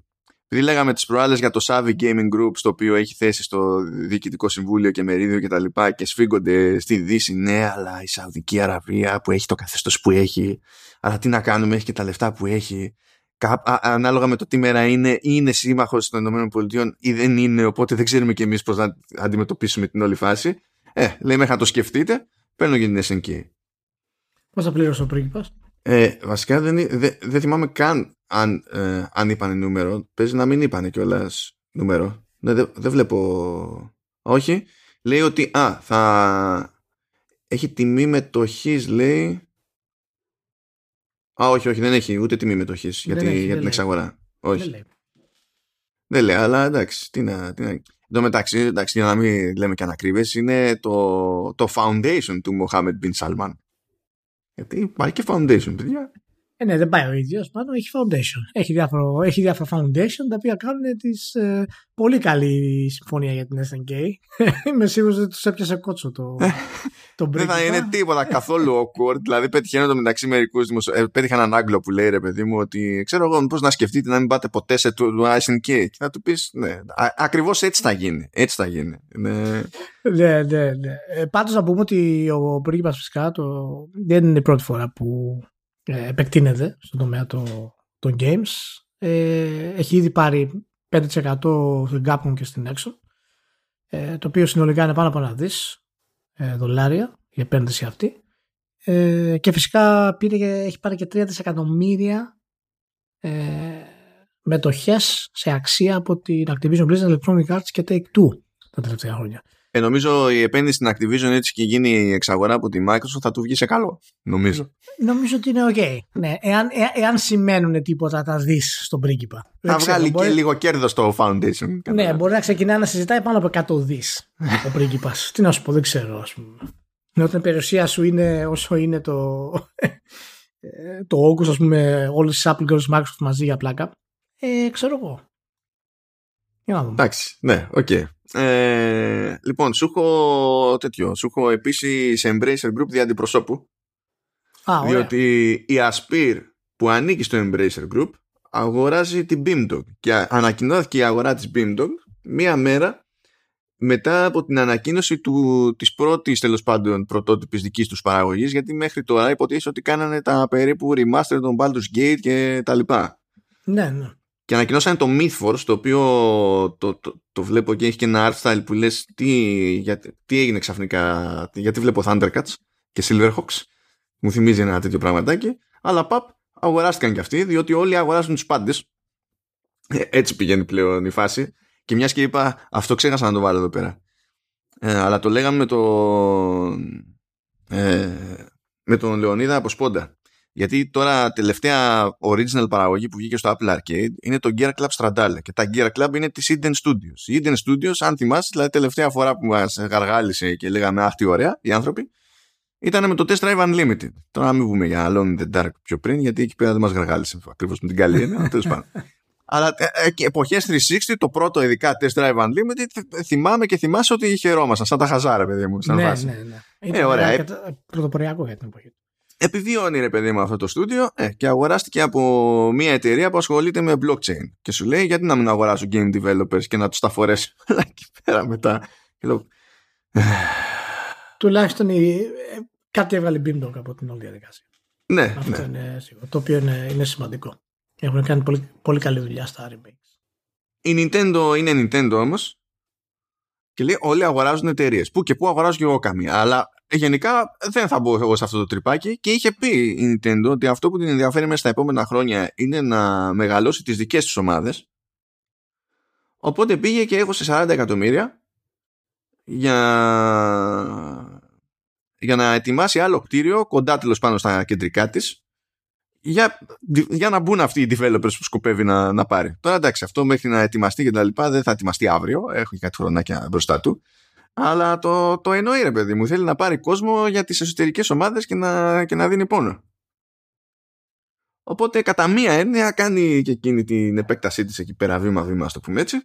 Επειδή λέγαμε τις προάλλες για το Savvy Gaming Group στο οποίο έχει θέση στο Διοικητικό Συμβούλιο και Μερίδιο και τα λοιπά και σφίγγονται στη Δύση ναι αλλά η Σαουδική Αραβία που έχει το καθεστώς που έχει αλλά τι να κάνουμε έχει και τα λεφτά που έχει. Ανάλογα με το τι μέρα είναι είναι σύμμαχος των ΗΠΑ ή δεν είναι οπότε δεν ξέρουμε και εμείς πώς να αντιμετωπίσουμε την όλη φάση. Ε, λέει μέχρι να το σκεφτείτε παίρνω και την SNK Πώς θα πλήρωσε ο πρίγκιπας; Ε, βασικά δεν, δεν, θυμάμαι καν αν, ε, αν είπαν νούμερο. Παίζει να μην είπαν κιόλας νούμερο. Ναι, δεν, δεν βλέπω. Όχι. Λέει ότι α, θα έχει τιμή μετοχής, λέει. Α, όχι, όχι, δεν έχει ούτε τιμή μετοχής για, για την εξαγορά. Όχι. Δεν λέει. Δεν λέει, αλλά εντάξει, τι να. Τι να... Εν τω μεταξύ, εντάξει, για να μην λέμε και ανακρίβες, είναι το, το foundation του Mohammed Bin Salman. Γιατί υπάρχει και foundation, παιδιά. Ε, ναι, δεν πάει ο ίδιος. Πάντω έχει foundation. Έχει, διάφορο, έχει διάφορα foundation τα οποία κάνουν τις, ε, πολύ καλή συμφωνία για την SNK. Είμαι σίγουρος ότι τους έπιασε κότσο το, ε, το Δεν θα είναι τίποτα καθόλου awkward. δηλαδή πέτυχε το μεταξύ μερικούς δημοσιο... ε, πέτυχα έναν Άγγλο που λέει ρε παιδί μου ότι ξέρω εγώ πώ να σκεφτείτε να μην πάτε ποτέ σε του SNK. Και θα του πεις ναι, ακριβώς έτσι θα γίνει. Έτσι θα γίνει. Ναι, ναι, ναι. ναι. Ε, Πάντως να πούμε ότι ο πρίγκιπα φυσικά το... δεν είναι η πρώτη φορά που ε, επεκτείνεται στον τομέα των games. Ε, έχει ήδη πάρει 5% στην Capcom και στην έξω ε, το οποίο συνολικά είναι πάνω από ένα δις ε, δολάρια η επένδυση αυτή ε, και φυσικά πήρε, έχει πάρει και 3 δισεκατομμύρια ε, μετοχές σε αξία από την Activision Blizzard Electronic Arts και Take-Two τα τελευταία χρόνια. Ε, νομίζω η επένδυση στην Activision έτσι και γίνει η εξαγορά από τη Microsoft θα του βγει σε καλό. Νομίζω. Νομίζω ότι είναι OK. Ναι, εάν, ε, εάν σημαίνουν τίποτα τα δεις στον πρίγκιπα. Θα βγάλει και λίγο κέρδος στο Foundation. Ναι, μπορεί να ξεκινάει να συζητάει πάνω από 100 δις ο πρίγκιπας. Τι να σου πω, δεν ξέρω, ας πούμε. Όταν η περιουσία σου είναι όσο είναι το, ε, το August, ας πούμε, όλες τις Apple και όλες τις Microsoft μαζί για πλάκα. Ε, ξέρω εγώ. Για να δούμε. Εντάξει, ναι, OK. Okay. Ε, λοιπόν, σου έχω τέτοιο. Σου έχω επίσης Embracer Group δια αντιπροσώπου. Α, ωραία. διότι η Aspir που ανήκει στο Embracer Group αγοράζει την Beamdog και ανακοινώθηκε η αγορά της Beamdog μία μέρα μετά από την ανακοίνωση του, της πρώτης τέλος πάντων πρωτότυπης δικής τους παραγωγής γιατί μέχρι τώρα υποτίθεται ότι κάνανε τα περίπου remaster των Baldur's Gate και τα λοιπά. Ναι, ναι. Και ανακοινώσανε το Mythforce το οποίο το, το, το, βλέπω και έχει και ένα art style που λες τι, γιατί, τι έγινε ξαφνικά γιατί βλέπω Thundercats και Silverhawks μου θυμίζει ένα τέτοιο πραγματάκι αλλά παπ αγοράστηκαν και αυτοί διότι όλοι αγοράζουν τους πάντες ε, έτσι πηγαίνει πλέον η φάση και μιας και είπα, αυτό ξέχασα να το βάλω εδώ πέρα. Ε, αλλά το λέγαμε με τον, ε, με τον Λεωνίδα από Σπόντα. Γιατί τώρα τελευταία original παραγωγή που βγήκε στο Apple Arcade είναι το Gear Club Strandale και τα Gear Club είναι της Eden Studios. Η Eden Studios, αν θυμάσαι, δηλαδή τελευταία φορά που μας γαργάλισε και λέγαμε αχ τι ωραία οι άνθρωποι, ήταν με το Test Drive Unlimited. Τώρα να μην πούμε για Alone in the Dark πιο πριν, γιατί εκεί πέρα δεν μας γαργάλισε ακριβώς με την καλή έννοια, τέλος πάντων. Αλλά ε, ε, εποχές 360, το πρώτο ειδικά Test Drive Unlimited, θυμάμαι και θυμάσαι ότι χαιρόμασταν, σαν τα χαζάρα, παιδί μου. Σαν ναι, βάση. ναι, ναι. Ε, Ήταν ωραία. αρκετά Πρωτοποριακό για την εποχή. Του. Επιβιώνει, ρε παιδί μου, αυτό το στούντιο ε, και αγοράστηκε από μια εταιρεία που ασχολείται με blockchain. Και σου λέει, γιατί να μην αγοράσω game developers και να τους τα φορέσω εκεί πέρα μετά. Και λέω, Τουλάχιστον η, ε, κάτι έβγαλε Beamdog από την όλη διαδικασία. ναι, Αυτό ναι. είναι σίγουρο. Το οποίο είναι, είναι σημαντικό. Έχουν κάνει πολύ, πολύ καλή δουλειά στα remakes. Η Nintendo είναι Nintendo όμως και λέει όλοι αγοράζουν εταιρείες. Πού και πού αγοράζω και εγώ καμία. Αλλά γενικά δεν θα μπω εγώ σε αυτό το τρυπάκι και είχε πει η Nintendo ότι αυτό που την ενδιαφέρει μέσα στα επόμενα χρόνια είναι να μεγαλώσει τις δικές της ομάδες. Οπότε πήγε και έχω σε 40 εκατομμύρια για, για να ετοιμάσει άλλο κτίριο κοντά τέλος πάνω στα κεντρικά της για, για να μπουν αυτοί οι developers που σκοπεύει να, να πάρει. Τώρα εντάξει, αυτό μέχρι να ετοιμαστεί και τα λοιπά δεν θα ετοιμαστεί αύριο. Έχω κάτι χρονάκια μπροστά του. Αλλά το, το εννοεί ρε παιδί μου. Θέλει να πάρει κόσμο για τις εσωτερικές ομάδες και να, και να δίνει πόνο. Οπότε κατά μία έννοια κάνει και εκείνη την επέκτασή της εκεί πέρα βήμα-βήμα, ας το πούμε έτσι.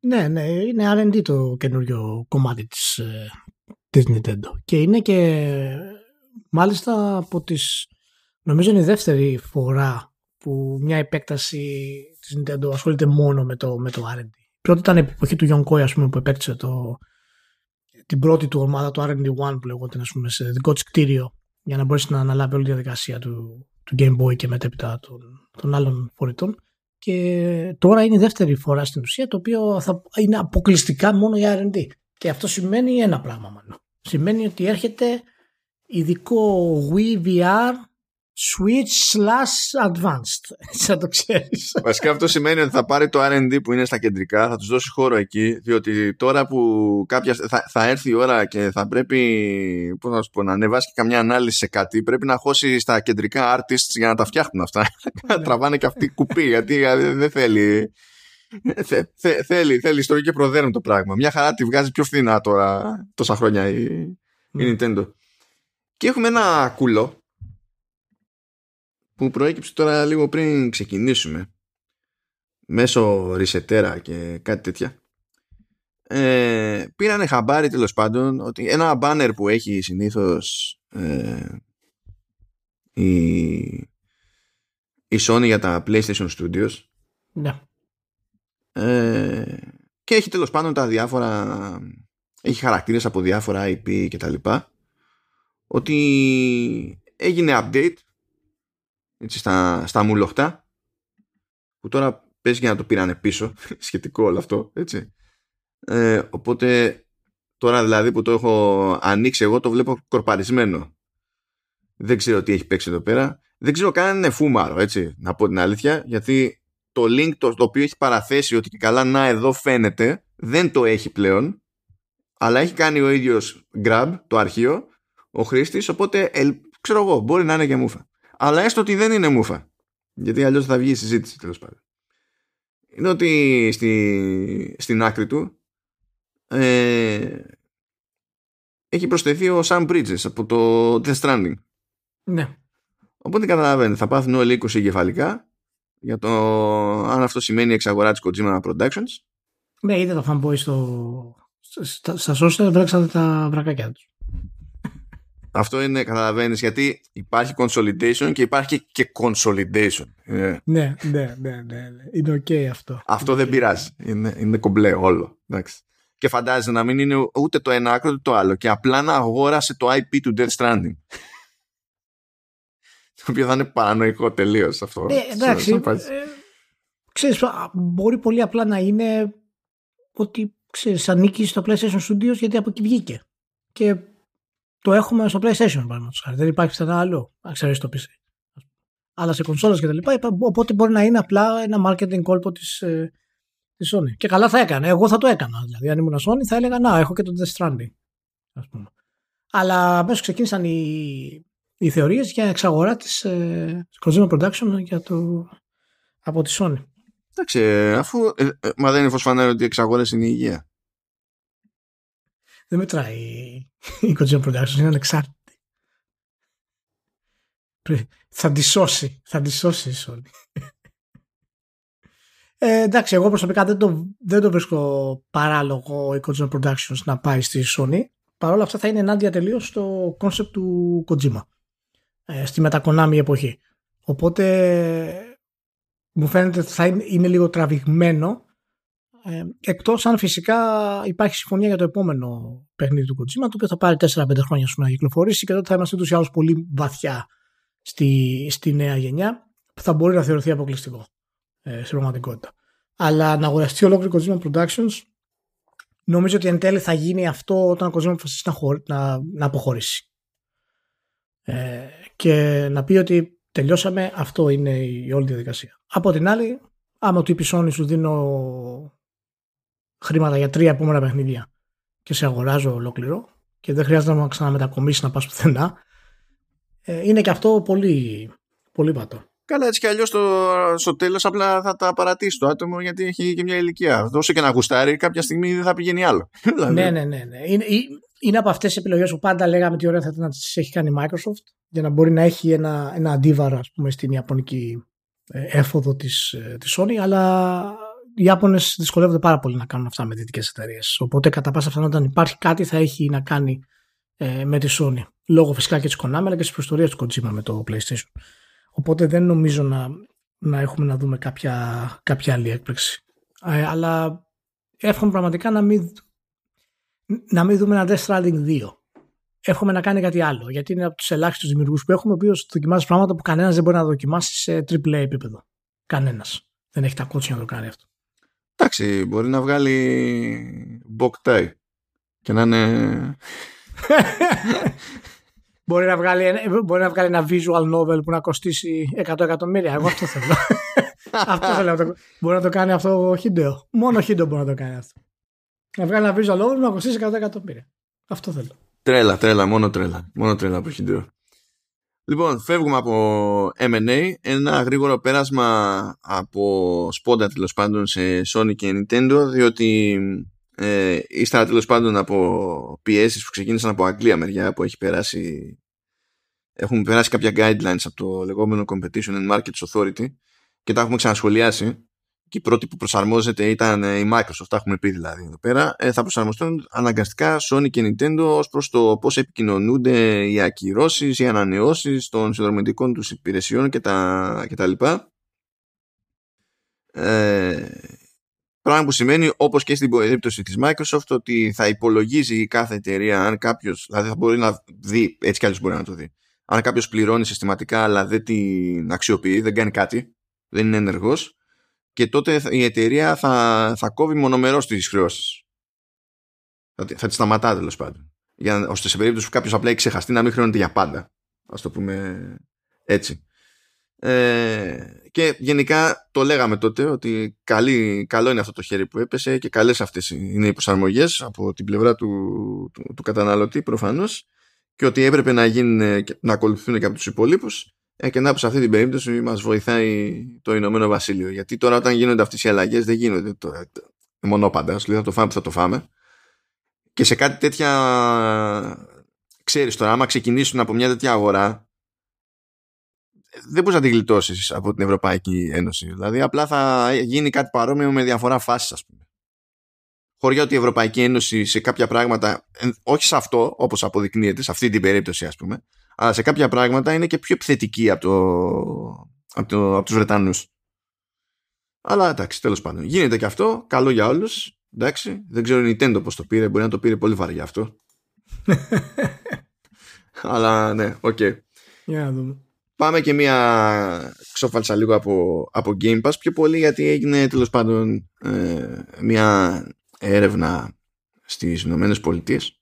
Ναι, ναι, είναι R&D το καινούριο κομμάτι της, ε, της Nintendo. Και είναι και μάλιστα από τις, νομίζω είναι η δεύτερη φορά που μια επέκταση της Nintendo ασχολείται μόνο με το, με το R&D. Πρώτη ήταν η εποχή του Yonko, ας πούμε, που επέκτησε το, την πρώτη του ομάδα, το R&D1 που λεγόταν, ας πούμε, σε δικό της κτίριο για να μπορέσει να αναλάβει όλη τη διαδικασία του, του Game Boy και μετέπειτα των, των άλλων φορητών. Και τώρα είναι η δεύτερη φορά στην ουσία το οποίο θα είναι αποκλειστικά μόνο για R&D. Και αυτό σημαίνει ένα πράγμα μάλλον. Σημαίνει ότι έρχεται ειδικό Wii VR Switch slash Advanced. Έτσι να το ξέρεις. Βασικά αυτό σημαίνει ότι θα πάρει το R&D που είναι στα κεντρικά, θα τους δώσει χώρο εκεί, διότι τώρα που κάποια, θα, θα έρθει η ώρα και θα πρέπει πώς να, σου πω, να ανεβάσει και καμιά ανάλυση σε κάτι, πρέπει να χώσει στα κεντρικά artists για να τα φτιάχνουν αυτά. Τραβάνε και αυτοί κουπί, γιατί ε, δεν θέλει... Θε, θε, θέλει, θέλει ιστορική και προδέρνει το πράγμα. Μια χαρά τη βγάζει πιο φθηνά τώρα τόσα χρόνια η, η Nintendo. Και έχουμε ένα κουλό που προέκυψε τώρα λίγο πριν ξεκινήσουμε μέσω ρισετέρα και κάτι τέτοια ε, πήρανε χαμπάρι τέλος πάντων ότι ένα banner που έχει συνήθως ε, η, η Sony για τα PlayStation Studios Ναι. ε, και έχει τέλος πάντων τα διάφορα έχει χαρακτήρες από διάφορα IP και τα λοιπά ότι έγινε update έτσι, στα, στα μουλοχτά που τώρα πες για να το πήρανε πίσω σχετικό όλο αυτό έτσι. Ε, οπότε τώρα δηλαδή που το έχω ανοίξει εγώ το βλέπω κορπαρισμένο. Δεν ξέρω τι έχει παίξει εδώ πέρα. Δεν ξέρω καν αν είναι φούμαρο έτσι να πω την αλήθεια γιατί το link το, το οποίο έχει παραθέσει ότι και καλά να εδώ φαίνεται δεν το έχει πλέον αλλά έχει κάνει ο ίδιος grab το αρχείο ο χρήστης οπότε ελ, ξέρω εγώ μπορεί να είναι και μούφα αλλά έστω ότι δεν είναι μούφα. Γιατί αλλιώς θα βγει η συζήτηση τέλος πάντων. Είναι ότι στη, στην άκρη του ε, έχει προσθεθεί ο Sam Bridges από το Death Stranding. Ναι. Οπότε καταλαβαίνετε, θα πάθουν όλοι 20 εγκεφαλικά για το αν αυτό σημαίνει εξαγορά της Kojima Productions. Ναι, είδε το fanboy στο, στα, στα social, βρέξατε τα βρακάκια τους. Αυτό είναι, καταλαβαίνεις, γιατί υπάρχει consolidation και υπάρχει και consolidation. Ναι, ναι, ναι, ναι, ναι. Είναι ok αυτό. Αυτό δεν πειράζει. Είναι, είναι κομπλέ όλο. Εντάξει. Και φαντάζεσαι να μην είναι ούτε το ένα άκρο ούτε το άλλο. Και απλά να αγόρασε το IP του Death Stranding. το οποίο θα είναι παρανοϊκό τελείως αυτό. Ναι, εντάξει. Ε, ξέρεις, μπορεί πολύ απλά να είναι ότι ξέρεις, ανήκει στο PlayStation Studios γιατί από εκεί βγήκε. Και το έχουμε στο PlayStation παραδείγματος χάρη. Δεν υπάρχει πουθενά άλλο, αν ξέρεις το PC. Αλλά σε κονσόλες και τα λοιπά, οπότε μπορεί να είναι απλά ένα marketing κόλπο της ε, της Sony. Και καλά θα έκανε. Εγώ θα το έκανα. Δηλαδή, αν ήμουν Sony, θα έλεγα Να, έχω και το Death Stranding. Ας πούμε. Αλλά αμέσως ξεκίνησαν οι, οι θεωρίες για εξαγορά της ε, Kojima Production για το, από τη Sony. Εντάξει, αφού. Ε, ε, μα δεν είναι φανερό ότι οι εξαγορές είναι η υγεία δεν μετράει η Kojima Productions, είναι ανεξάρτητη. Θα τη σώσει, θα τη σώσει η Sony. Ε, εντάξει, εγώ προσωπικά δεν το, δεν το βρίσκω παράλογο η Kojima Productions να πάει στη Sony. Παρ' όλα αυτά θα είναι ενάντια τελείως στο concept του Kojima. Ε, στη μετακονάμι εποχή. Οπότε μου φαίνεται ότι θα είναι, είναι λίγο τραβηγμένο ε, εκτός αν φυσικά υπάρχει συμφωνία για το επόμενο παιχνίδι του Kojima, το οποίο θα πάρει 4-5 χρόνια να κυκλοφορήσει και τότε θα είμαστε ούτως ή άλλως πολύ βαθιά στη, στη νέα γενιά, που θα μπορεί να θεωρηθεί αποκλειστικό ε, στην πραγματικότητα. Αλλά να αγοραστεί ολόκληρο Kojima Productions, νομίζω ότι εν τέλει θα γίνει αυτό όταν ο Kojima αποφασίσει να, να, να αποχωρήσει. Ε, και να πει ότι τελειώσαμε, αυτό είναι η όλη διαδικασία. Από την άλλη, άμα του είπε Sony σου δίνω χρήματα για τρία επόμενα παιχνίδια και σε αγοράζω ολόκληρο και δεν χρειάζεται να ξαναμετακομίσει να πας πουθενά ε, είναι και αυτό πολύ, πολύ πατώ. Καλά, έτσι κι αλλιώς στο τέλος απλά θα τα παρατήσει το άτομο γιατί έχει και μια ηλικία. Δώσε και να γουστάρει, κάποια στιγμή δεν θα πηγαίνει άλλο. Δηλαδή. ναι, ναι, ναι. ναι. Είναι, είναι από αυτές τις επιλογές που πάντα λέγαμε τι ωραία θα ήταν να τις έχει κάνει η Microsoft για να μπορεί να έχει ένα, ένα αντίβαρο ας πούμε, στην ιαπωνική ε, έφοδο της ε, της Sony, αλλά οι Ιάπωνες δυσκολεύονται πάρα πολύ να κάνουν αυτά με δυτικές εταιρείες. Οπότε κατά πάσα πιθανότητα αν υπάρχει κάτι θα έχει να κάνει ε, με τη Sony. Λόγω φυσικά και της Konami αλλά και της προστορίας του Kojima με το PlayStation. Οπότε δεν νομίζω να, να έχουμε να δούμε κάποια, κάποια άλλη έκπληξη. Ε, αλλά εύχομαι πραγματικά να μην, να μην δούμε ένα Death Stranding 2. Εύχομαι να κάνει κάτι άλλο. Γιατί είναι από τους ελάχιστους δημιουργούς που έχουμε, ο οποίος δοκιμάζει πράγματα που κανένας δεν μπορεί να δοκιμάσει σε AAA επίπεδο. Κανένας. Δεν έχει τα κότσια να το κάνει αυτό. Εντάξει, μπορεί να βγάλει Boktai και να είναι... μπορεί, να βγάλει, μπορεί να βγάλει ένα visual novel που να κοστίσει 100 εκατομμύρια. Εγώ αυτό θέλω. αυτό θέλω. Μπορεί να το κάνει αυτό ο Χίντεο. Μόνο ο Χίντεο μπορεί να το κάνει αυτό. Να βγάλει ένα visual novel που να κοστίσει 100 εκατομμύρια. Αυτό θέλω. Τρέλα, τρέλα, μόνο τρέλα. Μόνο τρέλα από Χίντεο. Λοιπόν, φεύγουμε από M&A, ένα γρήγορο πέρασμα από σπόντα τέλος πάντων σε Sony και Nintendo, διότι ε, ύστερα τέλος πάντων από πιέσεις που ξεκίνησαν από Αγγλία μεριά που έχει περάσει έχουν περάσει κάποια guidelines από το λεγόμενο Competition and Markets Authority και τα έχουμε ξανασχολιάσει και η πρώτη που προσαρμόζεται ήταν ε, η Microsoft, τα έχουμε πει δηλαδή εδώ πέρα, ε, θα προσαρμοστούν αναγκαστικά Sony και Nintendo ως προς το πώς επικοινωνούνται οι ακυρώσεις, οι ανανεώσεις των συνδρομητικών τους υπηρεσιών και τα, και τα λοιπά. Ε, πράγμα που σημαίνει όπως και στην περίπτωση της Microsoft ότι θα υπολογίζει η κάθε εταιρεία αν κάποιος, δηλαδή θα μπορεί να δει, έτσι κι άλλως μπορεί να το δει, αν κάποιος πληρώνει συστηματικά αλλά δεν την αξιοποιεί, δεν κάνει κάτι, δεν είναι ενεργός, και τότε η εταιρεία θα, θα κόβει μονομερός τις χρεώσεις. Θα, θα τη σταματά τέλος πάντων. Για, ώστε σε περίπτωση που κάποιος απλά έχει ξεχαστεί να μην χρεώνεται για πάντα. Α το πούμε έτσι. Ε, και γενικά το λέγαμε τότε ότι καλή, καλό είναι αυτό το χέρι που έπεσε και καλές αυτές είναι οι προσαρμογές από την πλευρά του, του, του καταναλωτή προφανώς και ότι έπρεπε να, γίνουν, να ακολουθούν και από τους υπολείπους ε, και να σε αυτή την περίπτωση μας βοηθάει το Ηνωμένο Βασίλειο. Γιατί τώρα όταν γίνονται αυτές οι αλλαγές δεν γίνονται το, το, μονόπαντα. Σου λέει θα το φάμε που θα το φάμε. Και σε κάτι τέτοια. Ξέρεις τώρα, άμα ξεκινήσουν από μια τέτοια αγορά, δεν μπορείς να τη γλιτώσεις από την Ευρωπαϊκή Ένωση. Δηλαδή, απλά θα γίνει κάτι παρόμοιο με διαφορά φάσης, ας πούμε. Χώρια ότι η Ευρωπαϊκή Ένωση σε κάποια πράγματα, όχι σε αυτό, όπως αποδεικνύεται, σε αυτή την περίπτωση, ας πούμε, αλλά σε κάποια πράγματα είναι και πιο επιθετική από, το, από, το, από τους Βρετανούς. Αλλά εντάξει, τέλος πάντων. Γίνεται και αυτό, καλό για όλους. Εντάξει, δεν ξέρω η Nintendo πώς το πήρε, μπορεί να το πήρε πολύ βαριά αυτό. Αλλά ναι, OK. Okay. δούμε. Πάμε και μία ξώφαλτσα λίγο από, από Game Pass πιο πολύ γιατί έγινε τέλος πάντων ε, μία έρευνα στις Ηνωμένες Πολιτείες ε,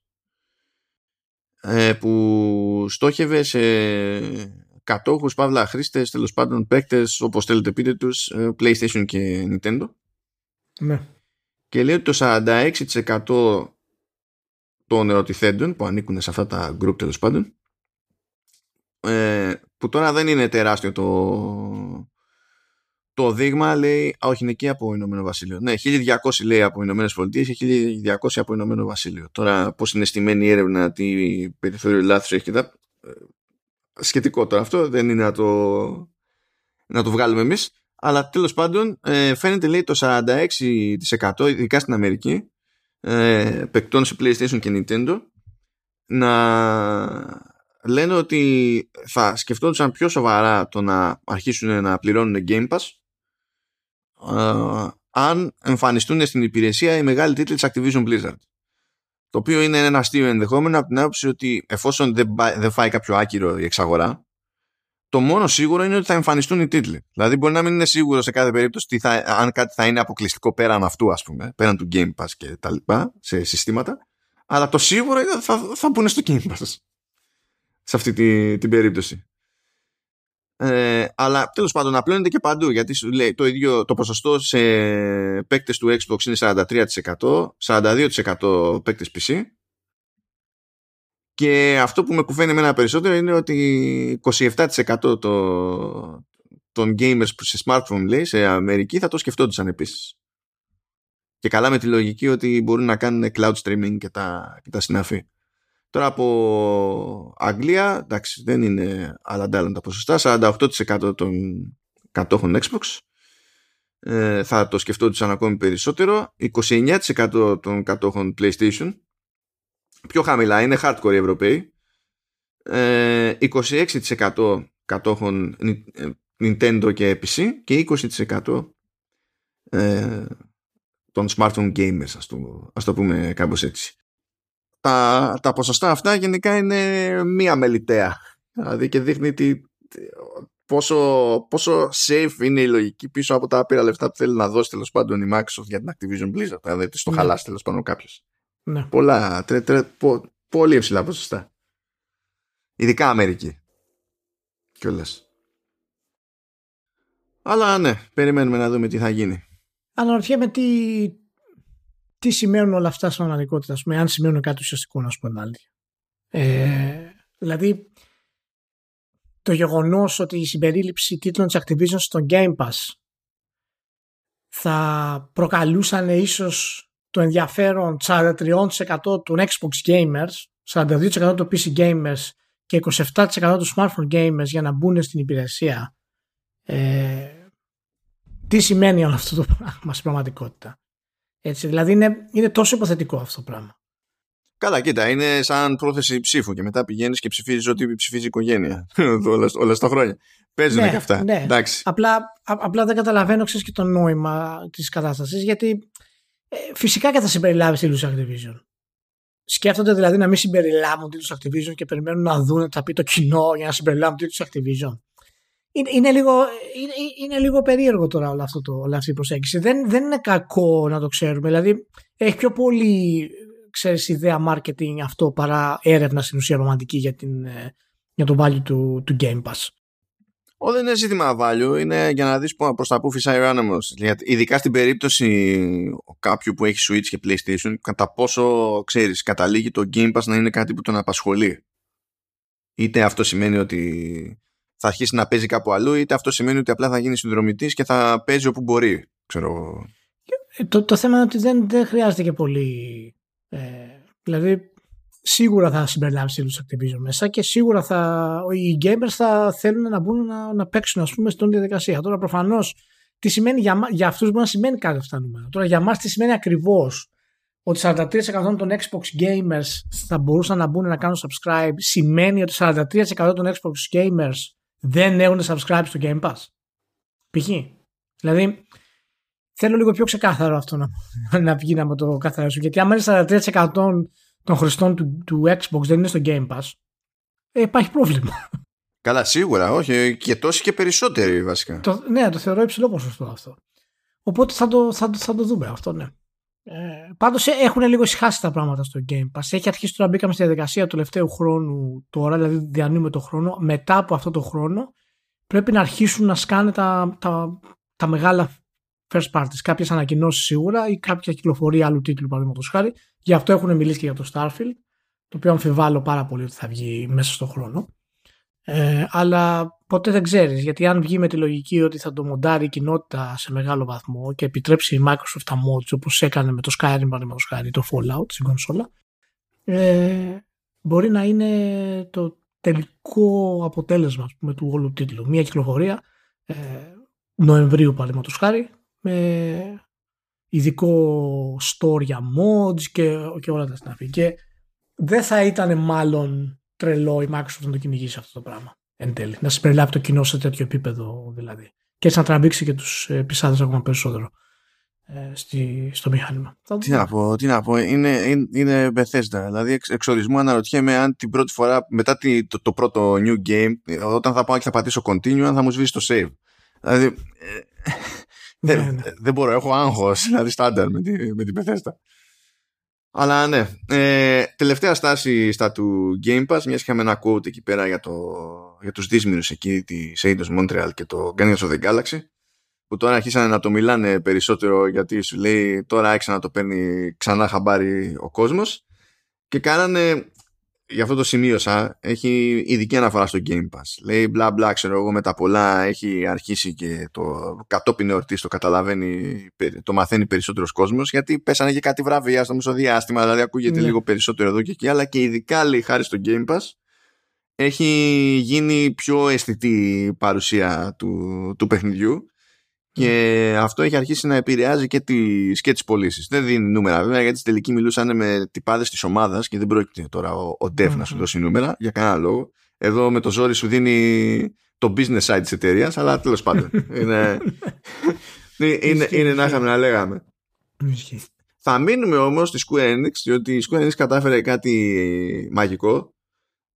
που στόχευε σε κατόχους, παύλα χρήστες, τέλος πάντων παίκτες, όπως θέλετε πείτε τους, ε, PlayStation και Nintendo. Ναι. Και λέει ότι το 46% των ερωτηθέντων που ανήκουν σε αυτά τα group τέλος πάντων ε, που τώρα δεν είναι τεράστιο το, το δείγμα λέει, α, όχι είναι και από Ηνωμένο Βασίλειο. Ναι, 1200 λέει από Ηνωμένες Πολιτείες και 1200 από Ηνωμένο Βασίλειο. Τώρα, πώς είναι στημένη η έρευνα, τι περιθώριο λάθο έχει και τα. Ε, σχετικό τώρα αυτό, δεν είναι να το, να το βγάλουμε εμείς. Αλλά τέλος πάντων, ε, φαίνεται λέει το 46% ειδικά στην Αμερική ε, παικτών σε PlayStation και Nintendo να λένε ότι θα σκεφτόντουσαν πιο σοβαρά το να αρχίσουν να πληρώνουν Game Pass αν εμφανιστούν στην υπηρεσία οι μεγάλοι τίτλοι της Activision Blizzard. Το οποίο είναι ένα αστείο ενδεχόμενο από την άποψη ότι εφόσον δεν, δεν φάει κάποιο άκυρο η εξαγορά, το μόνο σίγουρο είναι ότι θα εμφανιστούν οι τίτλοι. Δηλαδή, μπορεί να μην είναι σίγουρο σε κάθε περίπτωση τι θα, αν κάτι θα είναι αποκλειστικό πέραν αυτού, ας πούμε, πέραν του Game Pass και τα λοιπά, σε συστήματα. Αλλά το σίγουρο είναι ότι θα, θα μπουν στο Game Pass. Σε αυτή τη, την περίπτωση. Ε, αλλά τέλος πάντων απλώνεται και παντού γιατί σου λέει το ίδιο το ποσοστό σε παίκτες του Xbox είναι 43% 42% παίκτες PC και αυτό που με κουφαίνει εμένα περισσότερο είναι ότι 27% το, των gamers που σε smartphone λέει σε Αμερική θα το σκεφτόντουσαν επίσης. Και καλά με τη λογική ότι μπορούν να κάνουν cloud streaming και τα, και τα συναφή Τώρα από Αγγλία, εντάξει, δεν είναι άλλα τα ποσοστά. 48% των κατόχων Xbox ε, θα το σκεφτόντουσαν ακόμη περισσότερο. 29% των κατόχων PlayStation. Πιο χαμηλά είναι hardcore οι Ευρωπαίοι. Ε, 26% κατόχων ε, Nintendo και PC και 20% ε, των smartphone gamers ας το, ας το πούμε κάπως έτσι τα, τα ποσοστά αυτά γενικά είναι μία μελιτέα. Δηλαδή και δείχνει τι, πόσο, πόσο safe είναι η λογική πίσω από τα άπειρα λεφτά που θέλει να δώσει τέλος πάντων η Microsoft για την Activision Blizzard. Δηλαδή το ναι. χαλάσει τέλος πάντων κάποιος. Ναι. Πολλά, τρε, τρε, πο, πολύ υψηλά ποσοστά. Ειδικά Αμερική. Κιόλας. Αλλά ναι, περιμένουμε να δούμε τι θα γίνει. Αναρωτιέμαι τι, τι σημαίνουν όλα αυτά στην πραγματικότητα, ας πούμε, αν σημαίνουν κάτι ουσιαστικό, να σου πω Ε, δηλαδή, το γεγονός ότι η συμπερίληψη τίτλων της Activision στο Game Pass θα προκαλούσαν ίσως το ενδιαφέρον 43% των Xbox gamers, 42% των PC gamers και 27% των smartphone gamers για να μπουν στην υπηρεσία. Ε, τι σημαίνει όλο αυτό το πράγμα στην πραγματικότητα; Έτσι, δηλαδή είναι, είναι τόσο υποθετικό αυτό το πράγμα. Καλά, κοίτα, είναι σαν πρόθεση ψήφου και μετά πηγαίνεις και ψηφίζεις ό,τι ψηφίζει η οικογένεια όλα, όλα στα χρόνια. Παίζουν ναι, και αυτά. Ναι. Εντάξει. Απλά, απλά δεν καταλαβαίνω ξέρεις, και το νόημα της κατάστασης γιατί ε, φυσικά και θα συμπεριλάβεις τη Activision. Σκέφτονται δηλαδή να μην συμπεριλάβουν τίτλου Activision και περιμένουν να δουν τι θα πει το κοινό για να συμπεριλάβουν τίτλου Activision είναι, είναι, λίγο, είναι, είναι, λίγο περίεργο τώρα όλο αυτό το, όλη αυτή η προσέγγιση. Δεν, δεν είναι κακό να το ξέρουμε. Δηλαδή, έχει πιο πολύ ξέρεις, ιδέα marketing αυτό παρά έρευνα στην ουσία ρομαντική για, την, ε, για το value του, του Game Pass. Ό, δεν είναι ζήτημα value, είναι για να δεις προς τα που φυσάει ο άνεμος. Ειδικά στην περίπτωση κάποιου που έχει Switch και PlayStation, κατά πόσο, ξέρεις, καταλήγει το Game Pass να είναι κάτι που τον απασχολεί. Είτε αυτό σημαίνει ότι θα αρχίσει να παίζει κάπου αλλού, είτε αυτό σημαίνει ότι απλά θα γίνει συνδρομητής και θα παίζει όπου μπορεί. Ξέρω. Ε, το, το θέμα είναι ότι δεν, δεν χρειάζεται και πολύ. Ε, δηλαδή, σίγουρα θα συμπεριλάβεις τίτλου Activision μέσα και σίγουρα θα, οι gamers θα θέλουν να μπουν να, να παίξουν ας πούμε στην διαδικασία. Τώρα προφανώς τι σημαίνει για, για αυτούς μπορεί να σημαίνει κάτι αυτά νούμερα. Τώρα για μας τι σημαίνει ακριβώς ότι 43% των Xbox gamers θα μπορούσαν να μπουν να κάνουν subscribe σημαίνει ότι 43% των Xbox gamers δεν έχουν subscribe στο Game Pass. Π.χ. Δηλαδή θέλω λίγο πιο ξεκάθαρο αυτό να, να βγει να με το καθαρίσω γιατί άμα είναι 43% των χρηστών του, του Xbox δεν είναι στο Game Pass ε, υπάρχει πρόβλημα. Καλά, σίγουρα, όχι. Και τόσοι και περισσότεροι βασικά. Το, ναι, το θεωρώ υψηλό ποσοστό αυτό. Οπότε θα το, θα, θα το δούμε αυτό, ναι. Ε, Πάντως ε, έχουν λίγο ησυχάσει τα πράγματα στο Game Pass. Έχει αρχίσει τώρα, μπήκαμε στη διαδικασία του τελευταίου χρόνου τώρα, δηλαδή διανύουμε το χρόνο. Μετά από αυτό το χρόνο πρέπει να αρχίσουν να σκάνε τα, τα, τα μεγάλα first parties. Κάποιες ανακοινώσεις σίγουρα ή κάποια κυκλοφορία άλλου τίτλου, παραδείγματος χάρη. Γι' αυτό έχουν μιλήσει και για το Starfield, το οποίο αμφιβάλλω πάρα πολύ ότι θα βγει μέσα στον χρόνο. Ε, αλλά ποτέ δεν ξέρεις γιατί αν βγει με τη λογική ότι θα το μοντάρει η κοινότητα σε μεγάλο βαθμό και επιτρέψει η Microsoft τα mods όπως έκανε με το Skyrim παραδείγματος χάρη το Fallout στην κονσόλα ε, μπορεί να είναι το τελικό αποτέλεσμα πούμε, του όλου τίτλου μια κυκλοφορία ε, Νοεμβρίου παραδείγματος χάρη με ειδικό store για mods και, και όλα τα συναφή και δεν θα ήταν μάλλον τρελό η Microsoft να το κυνηγήσει αυτό το πράγμα. Εν τέλει. Να συμπεριλάβει το κοινό σε τέτοιο επίπεδο δηλαδή. Και έτσι να τραβήξει και τους ε, πισάδες ακόμα περισσότερο ε, στη, στο μηχάνημα. Τι να πω, τι να πω. Είναι, είναι, είναι Bethesda. Δηλαδή εξ, εξορισμού αναρωτιέμαι αν την πρώτη φορά μετά τη, το, το, πρώτο new game, όταν θα πάω και θα πατήσω continue, αν θα μου σβήσει το save. Δηλαδή. Ε, δεν, ναι, ναι. δεν μπορώ, έχω άγχος, δηλαδή στάνταρ με, τη, με την Bethesda. Αλλά ναι. Ε, τελευταία στάση στα του Game Pass, μιας είχαμε ένα quote εκεί πέρα για, το, για τους δύσμηρους εκεί τη Eidos Montreal και το Guardians of the Galaxy που τώρα αρχίσανε να το μιλάνε περισσότερο γιατί σου λέει τώρα άρχισε να το παίρνει ξανά χαμπάρι ο κόσμος και κάνανε για αυτό το σημείωσα, έχει ειδική αναφορά στο Game Pass. Λέει μπλα μπλα, ξέρω εγώ, με τα πολλά έχει αρχίσει και το κατόπιν εορτή το καταλαβαίνει, το μαθαίνει περισσότερος κόσμος, γιατί πέσανε και κάτι βραβεία στο μισοδιάστημα, δηλαδή ακούγεται ναι. λίγο περισσότερο εδώ και εκεί, αλλά και ειδικά λέει χάρη στο Game Pass έχει γίνει πιο αισθητή παρουσία του, του παιχνιδιού και αυτό έχει αρχίσει να επηρεάζει και τις και τις πωλήσεις. Δεν δίνει νούμερα βέβαια, γιατί στην τελική μιλούσαν με τυπάδες της ομάδας και δεν πρόκειται τώρα ο, ο Dev να σου δώσει νούμερα για κανένα λόγο. Εδώ με το ζόρι σου δίνει το business side της εταιρείας, αλλά τέλος πάντων. είναι, είναι, είναι να είχαμε να λέγαμε. Θα μείνουμε όμως στη Square Enix, διότι η Square Enix κατάφερε κάτι μαγικό.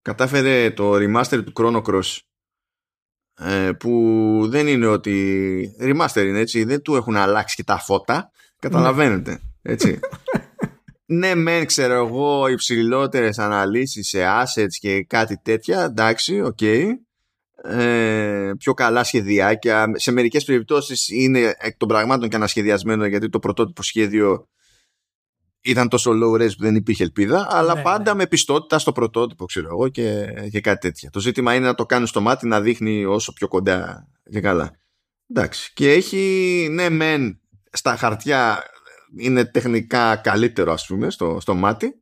Κατάφερε το remaster του Chrono Cross ε, που δεν είναι ότι remaster είναι έτσι, δεν του έχουν αλλάξει και τα φώτα, καταλαβαίνετε, έτσι. ναι μεν ξέρω εγώ υψηλότερες αναλύσεις σε assets και κάτι τέτοια, εντάξει, OK. Okay. Ε, πιο καλά σχεδιάκια. Σε μερικές περιπτώσεις είναι εκ των πραγμάτων και ανασχεδιασμένο γιατί το πρωτότυπο σχέδιο ήταν τόσο low res που δεν υπήρχε ελπίδα, αλλά ναι, πάντα ναι. με πιστότητα στο πρωτότυπο, ξέρω εγώ, και, και κάτι τέτοια. Το ζήτημα είναι να το κάνει στο μάτι να δείχνει όσο πιο κοντά και καλά. Εντάξει. Και έχει, ναι, μεν στα χαρτιά είναι τεχνικά καλύτερο, ας πούμε, στο, στο μάτι,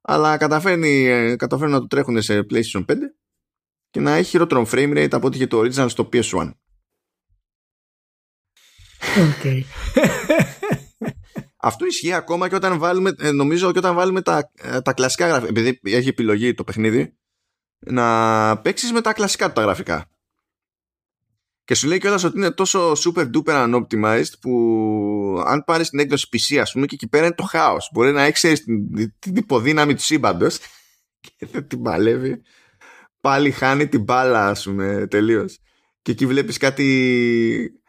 αλλά καταφέρνει, καταφέρνει να το τρέχουν σε PlayStation 5 και να έχει χειρότερο frame rate από ό,τι είχε το original στο PS1. Okay. Αυτό ισχύει ακόμα και όταν βάλουμε, ε, νομίζω και όταν βάλουμε τα, ε, τα κλασικά γραφικά. Επειδή έχει επιλογή το παιχνίδι, να παίξεις με τα κλασικά του τα γραφικά. Και σου λέει κιόλας ότι είναι τόσο super duper unoptimized που αν πάρεις την έκδοση PC, ας πούμε, και εκεί πέρα είναι το χάος. Μπορεί να έχεις την, την υποδύναμη του σύμπαντος και δεν την παλεύει. Πάλι χάνει την μπάλα, ας πούμε, τελείως. Και εκεί βλέπεις κάτι.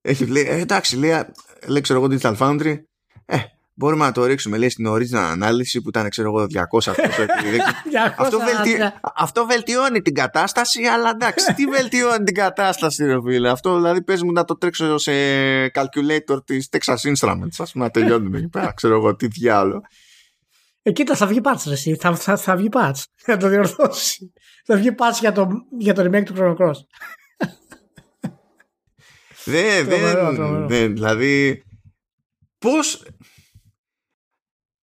Έχει λέει, ε, εντάξει, λέει, λέει ξέρω εγώ Digital Foundry, ε, μπορούμε να το ρίξουμε λέει στην original ανάλυση που ήταν ξέρω εγώ 200 αυτός, αυτό, βελτι... αυτό βελτιώνει την κατάσταση αλλά εντάξει τι βελτιώνει την κατάσταση ρε φίλε αυτό δηλαδή πες μου να το τρέξω σε calculator της Texas Instruments ας πούμε να τελειώνουμε εκεί πέρα ξέρω εγώ τι διάλογο ε, κοίτα, θα βγει patch, εσύ. Θα, θα, θα βγει patch. Θα το διορθώσει. θα βγει patch για το, για το remake του Chrono Cross. δεν, δεν, δηλαδή πώς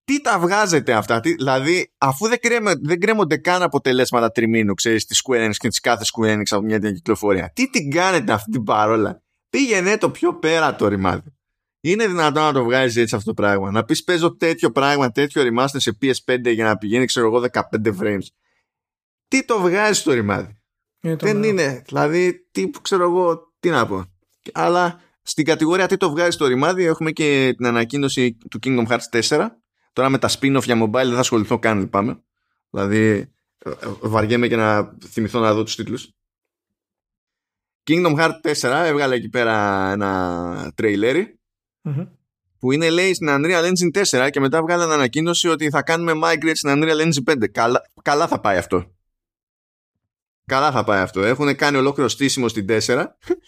τι τα βγάζετε αυτά, τι, δηλαδή αφού δεν, κρέμε, δεν κρέμονται καν αποτελέσματα τριμήνου, ξέρεις, της Square Enix και της κάθε Square Enix από μια τέτοια κυκλοφορία. Τι την κάνετε αυτή την παρόλα; Πήγαινε το πιο πέρα το ρημάδι. Είναι δυνατόν να το βγάζεις έτσι αυτό το πράγμα; Να πεις παίζω τέτοιο πράγμα, τέτοιο remaster σε PS5 για να πηγαίνει, ξέρω εγώ, 15 frames. Τι το βγάζεις το ρημάδι; Είναι το Δεν μέλλον. είναι. Δηλαδή, τι ξέρω εγώ, τι να πω. Αλλά στην κατηγορία τι το βγάζει το ρημάδι, έχουμε και την ανακοίνωση του Kingdom Hearts 4. Τώρα με τα spin-off για mobile δεν θα ασχοληθώ καν, λυπάμαι. Δηλαδή, ε, ε, βαριέμαι και να θυμηθώ να δω τους τίτλους. Kingdom Hearts 4 έβγαλε εκεί πέρα ένα τρέιλερι Μμμ. που είναι λέει στην Unreal Engine 4 και μετά βγάλανε ανακοίνωση ότι θα κάνουμε migrate στην Unreal Engine 5. Καλά, καλά θα πάει αυτό. Καλά θα πάει αυτό. Έχουν κάνει ολόκληρο στήσιμο στην 4.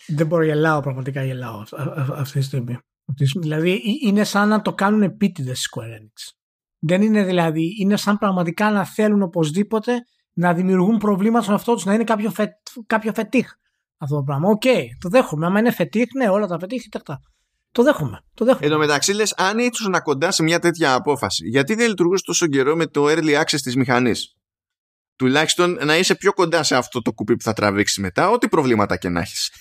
Δεν μπορώ, γελάω πραγματικά γελάω αυ- αυ- αυτή τη στιγμή. Αυτή τη στιγμή. Δηλαδή ε- είναι σαν να το κάνουν επίτηδες Square Enix. Δεν είναι δηλαδή, είναι σαν πραγματικά να θέλουν οπωσδήποτε να δημιουργούν προβλήματα στον εαυτό τους, να είναι κάποιο, φε, κάποιο φετίχ αυτό το πράγμα. Οκ, το δέχομαι. Άμα είναι φετίχ, ναι, όλα τα φετίχ είναι δεκτά. Το δέχομαι. Το δέχομαι. Εν τω μεταξύ λες, αν ήσουν κοντά σε μια τέτοια απόφαση, γιατί δεν λειτουργούσες τόσο καιρό με το early access της μηχανής; Τουλάχιστον να είσαι πιο κοντά σε αυτό το κουπί που θα τραβήξεις μετά, ό,τι προβλήματα και να έχεις.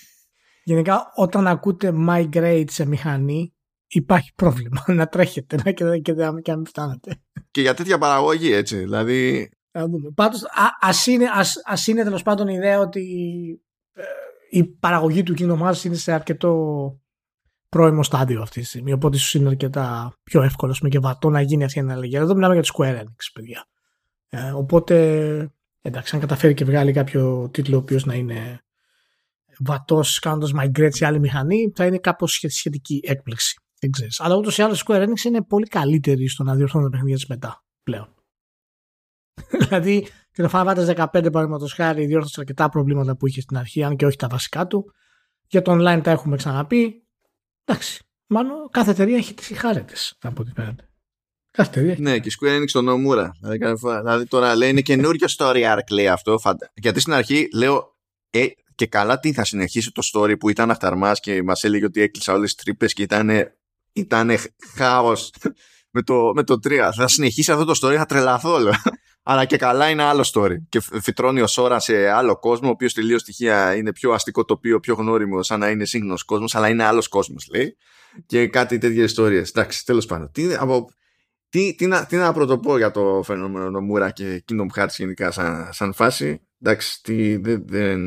Γενικά, όταν ακούτε migrate σε μηχανή, υπάρχει πρόβλημα να τρέχετε να και, και, και, και να μην φτάνετε. Και για τέτοια παραγωγή, έτσι. Δηλαδή, Θα δούμε. Πάντως, α, ας είναι, ας, ας είναι τέλος πάντων η ιδέα ότι ε, η παραγωγή του Kingdom Hearts είναι σε αρκετό πρώιμο στάδιο αυτή τη στιγμή. Οπότε ίσως είναι αρκετά πιο εύκολο με και βατό να γίνει αυτή η αναλλαγή. Εδώ μιλάμε για τη Square Enix, παιδιά. Ε, οπότε, εντάξει, αν καταφέρει και βγάλει κάποιο τίτλο ο οποίος να είναι βατός κάνοντας migrate σε άλλη μηχανή, θα είναι κάπως σχε- σχετική έκπληξη. Δεν ξέρεις. Αλλά ούτως ή άλλως η Square Enix είναι πολύ καλύτερη στο να διορθώνει τα παιχνίδια της μετά πλέον. δηλαδή, και το Final Fantasy 15 παραδείγματος χάρη διόρθωσε αρκετά προβλήματα που είχε στην αρχή, αν και όχι τα βασικά του. Για το online τα έχουμε ξαναπεί. Εντάξει. Μάλλον κάθε εταιρεία έχει τις χάρε τη, από ό,τι φαίνεται. Κάθε εταιρεία έχει. ναι, και η Square Enix τον Nomura. Δηλαδή, κάθε φορά- δηλαδή τώρα λέει είναι καινούριο story arc, λέει αυτό. Φαντα... Γιατί στην αρχή λέω, ε, και καλά τι θα συνεχίσει το story που ήταν αχταρμά και μας έλεγε ότι έκλεισα όλες τις τρύπες και ήταν ήτανε χάος με το, με το 3. Θα συνεχίσει αυτό το story, θα τρελαθώ, λέω. Αλλά και καλά είναι άλλο story. Και φ- φυτρώνει ο Σόρα σε άλλο κόσμο, ο οποίος τελείως στοιχεία είναι πιο αστικό τοπίο, πιο γνώριμο, σαν να είναι σύγχρονος κόσμος, αλλά είναι άλλος κόσμος, λέει. Και κάτι τέτοιες ιστορίες. Εντάξει, τέλος πάντων. Τι, από, τι, τι, να, τι να πρωτοπώ για το φαινόμενο Νομούρα και Kingdom Hearts γενικά σαν, σαν φάση. Εντάξει, τι, δεν... δεν...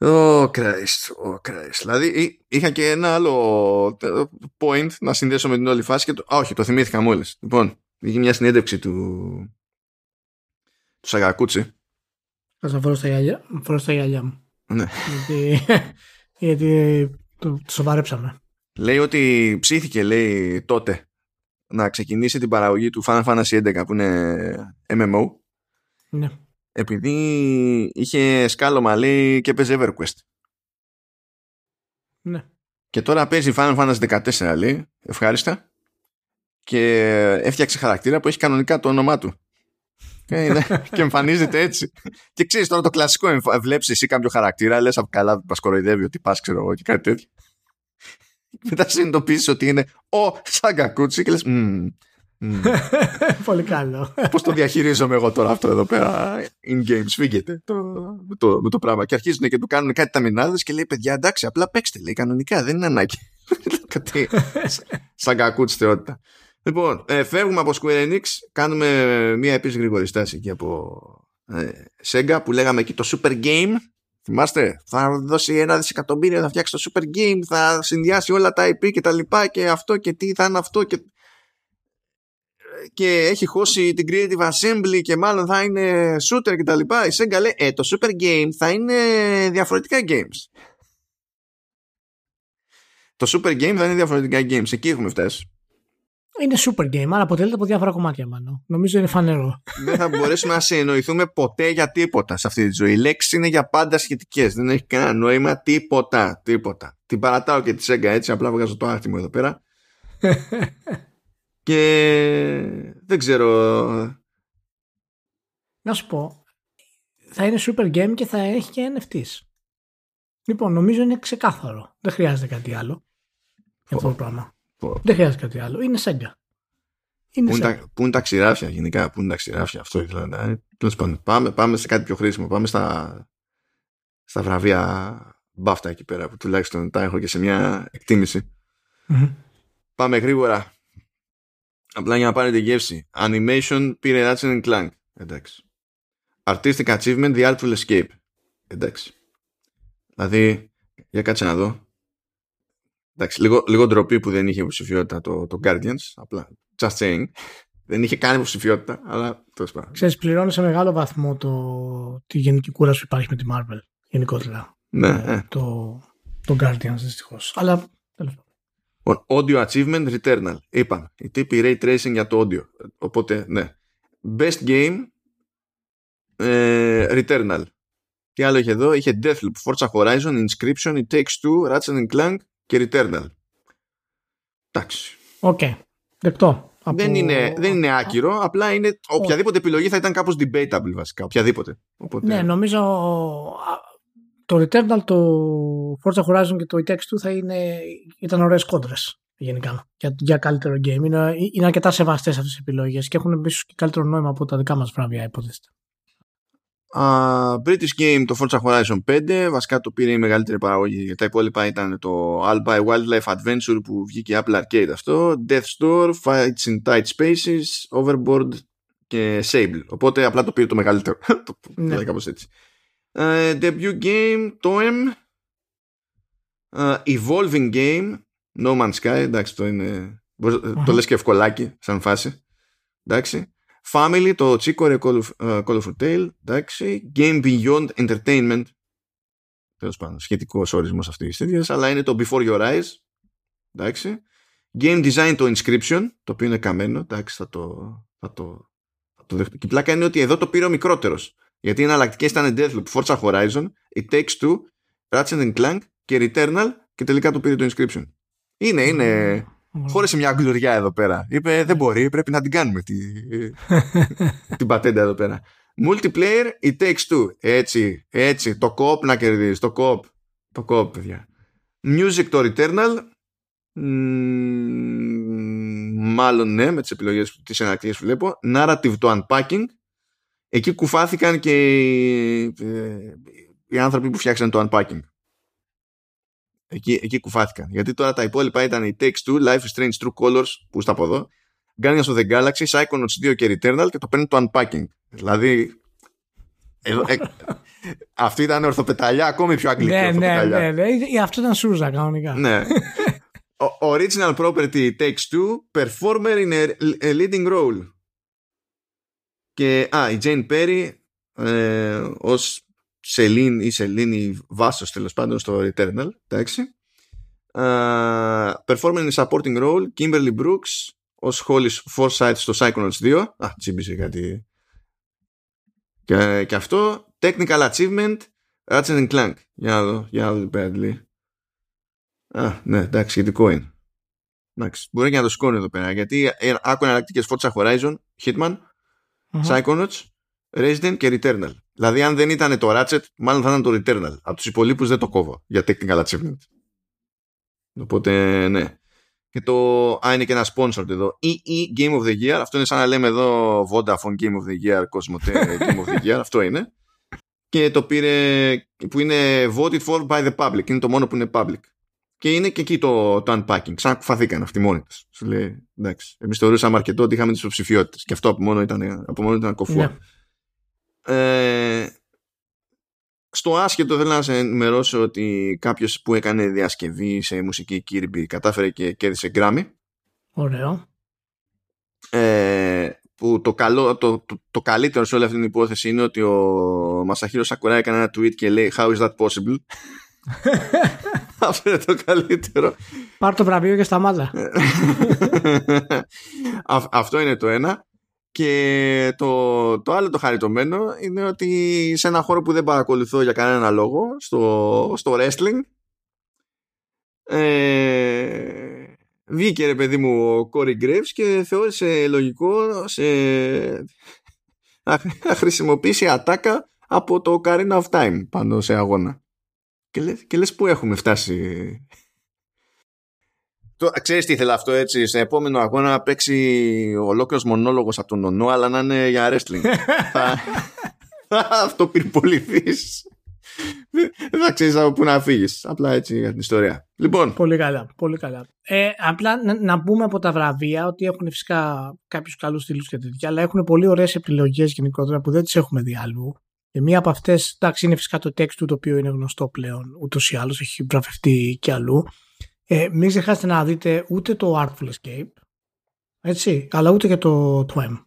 Oh Christ, oh Christ. Δηλαδή εί- είχα και ένα άλλο ε, point να συνδέσω με την όλη φάση και το... Α, όχι, το θυμήθηκα μόλις. Λοιπόν, είχε μια συνέντευξη του του Σαγακούτσι. Θα σα φορώ στα γυαλιά, φορώ στα γυαλιά μου. Ναι. γιατί γιατί το, το σοβαρέψαμε. Λέει ότι ψήθηκε, λέει, τότε να ξεκινήσει την παραγωγή του Final Fantasy 11 που είναι MMO Ναι. Επειδή είχε σκάλωμα, λέει, και παίζει EverQuest. ναι. Και τώρα παίζει Final Fantasy 14, λέει, ευχάριστα. Και έφτιαξε χαρακτήρα που έχει κανονικά το όνομά του. Και, είναι- και εμφανίζεται έτσι. Και ξέρεις τώρα το κλασικό, βλέπεις εσύ κάποιο χαρακτήρα, λες από καλά, μας κοροϊδεύει ότι πας, ξέρω εγώ, και κάτι τέτοιο. Μετά συνειδητοποιήσει ότι είναι ο Σαγκακούτσι και λες. Πολύ καλό. Πώς το διαχειρίζομαι εγώ τώρα αυτό εδώ πέρα; In game, σφίγγεται το, με, το, με το πράγμα. Και αρχίζουν και του κάνουν κάτι τα μηνάδες και λέει: Παιδιά, εντάξει, απλά παίξτε, λέει κανονικά, δεν είναι ανάγκη. κάτι σαν κακούτσι θεότητα. Λοιπόν, ε, φεύγουμε από Square Enix, κάνουμε μία επίσης γρήγορη στάση εκεί από ε, Sega που λέγαμε εκεί το Super Game. Θυμάστε, θα δώσει ένα δισεκατομμύριο, θα φτιάξει το Super Game, θα συνδυάσει όλα τα IP και τα λοιπά και αυτό και τι θα είναι αυτό και και έχει χώσει την Creative Assembly και μάλλον θα είναι shooter και τα λοιπά, η Sega λέει ε, το Super Game θα είναι διαφορετικά games. Το Super Game θα είναι διαφορετικά games. Εκεί έχουμε φτάσει. Είναι super game, αλλά αποτελείται από διάφορα κομμάτια μάλλον. Νομίζω είναι φανερό. Δεν θα μπορέσουμε να συνεννοηθούμε ποτέ για τίποτα σε αυτή τη ζωή. Οι λέξεις είναι για πάντα σχετικές. Δεν έχει κανένα νόημα τίποτα. Τίποτα. Την παρατάω και τη Sega έτσι, απλά βγάζω το άρθιμο εδώ πέρα. και δεν ξέρω. Να σου πω, θα είναι super game και θα έχει και NFTs. Λοιπόν, νομίζω είναι ξεκάθαρο. Δεν χρειάζεται κάτι άλλο. Για αυτό το πράγμα. Πω. Δεν χρειάζεται κάτι άλλο. Είναι Sega. Είναι Πού είναι, σε- τα, πού είναι τα ξηράφια γενικά, πού είναι τα ξηράφια, αυτό ήθελα να Τέλος πάντων, πάμε, πάμε σε κάτι πιο χρήσιμο, πάμε στα, στα βραβεία μπάφτα εκεί πέρα που τουλάχιστον τα έχω και σε μια εκτίμηση. Μμμ. Πάμε γρήγορα. Απλά για να πάρετε γεύση. Animation πήρε Ratchet Clank. Εντάξει. Artistic Achievement The Artful Escape. Εντάξει. Δηλαδή, για κάτσε να δω. Εντάξει, λίγο, λίγο ντροπή που δεν είχε υποψηφιότητα το, το Guardians. Απλά, just saying. Δεν είχε καν υποψηφιότητα, αλλά τέλος πάντων. Ξέρεις, πληρώνει σε μεγάλο βαθμό το, τη γενική κούραση που υπάρχει με τη Marvel. Γενικότερα. Ναι, Ε, ε. το, το Guardians δυστυχώς. Αλλά τέλος πάντων. Λοιπόν, Audio Achievement Returnal. Είπαμε. Η τύπη Ray Tracing για το audio. Οπότε, ναι. Best Game ε, Returnal. Τι άλλο είχε εδώ; Είχε Deathloop, Forza Horizon, Inscryption, It Takes Two, Ratchet Clank και Returnal. Εντάξει. Οκ. Δεκτό. Από- Δεν, είναι, δεν είναι άκυρο. Απλά είναι οποιαδήποτε επιλογή θα ήταν κάπως debatable βασικά. Οποιαδήποτε. Οπότε, Ναι, νομίζω α, το Returnal, το Forza Horizon και το It Takes Two θα είναι, ήταν ωραίες κόντρες γενικά για, για καλύτερο game. Είναι, είναι αρκετά σεβαστές αυτές οι επιλογές και έχουν ίσως και καλύτερο νόημα από τα δικά μας βραβεία υποτίθεται. Α, British Game το Forza Horizon 5 βασικά το πήρε η μεγαλύτερη παραγωγή γιατί τα υπόλοιπα ήταν το Albi Wildlife Adventure που βγήκε Apple Arcade αυτό Death Store, Fights in Tight Spaces Overboard και Sable οπότε απλά το πήρε το μεγαλύτερο το Ναι. δηλαδή κάπως έτσι Ε, Debut Game Toem Ε, Evolving Game No Man's Sky εντάξει το είναι μπορείς- το Αχα. λες και ευκολάκι σαν φάση εντάξει Family, το Chico Call of, uh, Call of Tale, εντάξει. Game Beyond Entertainment, τέλος πάντων, σχετικός ορισμός αυτής της ίδιας, αλλά είναι το Before Your Eyes, εντάξει. Game Design, το Inscription, το οποίο είναι καμένο, εντάξει, θα το, θα το, θα το δεχτώ. Και η πλάκα είναι ότι εδώ το πήρε ο μικρότερος. Γιατί οι εναλλακτικές ήταν Deathloop, Forza Horizon, It Takes Two, Ratchet Clank και Returnal και τελικά το πήρε το Inscription. Είναι, είναι. Χώρισε μια γκλουριά εδώ πέρα. Είπε δεν μπορεί, πρέπει να την κάνουμε τη, την πατέντα εδώ πέρα. Multiplayer, it takes two. Έτσι, έτσι. Το κοπ να κερδίσεις. Το κοπ. Το κοπ, παιδιά. Music το Returnal. Μ, μάλλον ναι, με τις επιλογές, τις εναλλακτικές που βλέπω. Narrative το Unpacking. Εκεί κουφάθηκαν και οι, ε, οι άνθρωποι που φτιάξαν το Unpacking. Εκεί, εκεί κουφάθηκαν. Γιατί τώρα τα υπόλοιπα ήταν η Takes Two, Life is Strange True Colors, που στα από εδώ, Guardians of the Galaxy, Psychonauts 2 και Returnal και το παίρνει το Unpacking. Δηλαδή. Εδώ, ε, αυτή ήταν ορθοπεταλιά, ακόμη πιο αγγλική Ναι, ναι, ορθοπεταλιά. ναι, ναι. Ε, Αυτό ήταν Σούζα κανονικά. ναι. Ο- Original property takes two, performer in a, a leading role. Και, α, η Jane Perry ε, ως Σελήν ή Σελήνη Βάσος τέλος πάντων στο Returnal, εντάξει. Uh, performer in a supporting role, Kimberly Brooks ως Hollis Forsyth στο Psychonauts 2. Α, τσίμπησε κάτι. Και, και αυτό, Technical Achievement, Ratchet Clank. Για να δω, για να δω τι πέρα τι λέει. Α, ναι, εντάξει, σχετικό είναι. Εντάξει, μπορεί και να το σηκώνει εδώ πέρα. Γιατί ε, άκου εναλλακτικές Forza Horizon, Hitman, Μμμ. Psychonauts, Resident και Returnal. Δηλαδή, αν δεν ήταν το Ratchet, μάλλον θα ήταν το Returnal. Από τους υπολείπους δεν το κόβω για technical achievement. Οπότε, ναι. Και το. Α, είναι και ένα sponsored εδώ. EE Game of the Year. Αυτό είναι σαν να λέμε εδώ Vodafone Game of the Year, Cosmote Game of the Year. Αυτό είναι. Και το πήρε. που είναι voted for by the public. Είναι το μόνο που είναι public. Και είναι και εκεί το, το unpacking. Σαν κουφαθήκαν αυτοί μόνοι τους. Σου λέει, εντάξει. Εμείς θεωρούσαμε αρκετό ότι είχαμε τις υποψηφιότητες. Και αυτό από μόνο ήταν, από μόνο ήταν κοφό. Ναι. Ε, στο άσχετο θέλω να σε ενημερώσω ότι κάποιος που έκανε διασκευή σε μουσική Kirby κατάφερε και κέρδισε Grammy Ωραίο. ε, που το, καλό, το, το, το καλύτερο σε όλη αυτή την υπόθεση είναι ότι ο Μασαχίρο Σακουρά έκανε ένα tweet και λέει How is that possible; Αυτό είναι το καλύτερο Πάρ το βραβείο και σταμάτα. Α- Αυτό είναι το ένα και το, το άλλο το χαριτωμένο είναι ότι σε ένα χώρο που δεν παρακολουθώ για κανένα λόγο, στο, στο wrestling, ε, βγήκε ρε παιδί μου ο Corey Graves και θεώρησε λογικό σε, να, να χρησιμοποιήσει ατάκα από το Carina of Time πάνω σε αγώνα. Και λες, και λες πού έχουμε φτάσει Το, ξέρεις τι ήθελα αυτό έτσι, σε επόμενο αγώνα να παίξει ολόκληρος μονόλογος από τον Ονό, αλλά να είναι για wrestling. θα, θα αυτοπυρποληθείς. Δεν θα ξέρεις από πού να φύγεις. Απλά έτσι για την ιστορία. Λοιπόν. Πολύ καλά. Πολύ καλά. Ε, απλά να, να πούμε από τα βραβεία ότι έχουν φυσικά κάποιους καλούς τίτλου και τέτοια, αλλά έχουν πολύ ωραίες επιλογές γενικότερα που δεν τις έχουμε δει αλλού. Και μία από αυτές, εντάξει, είναι φυσικά το text του το οποίο είναι γνωστό πλέον ούτως ή άλλως, έχει βραβευτεί και αλλού. Ε, μην ξεχάσετε να δείτε ούτε το Artful Escape, έτσι, αλλά ούτε και το TWEM,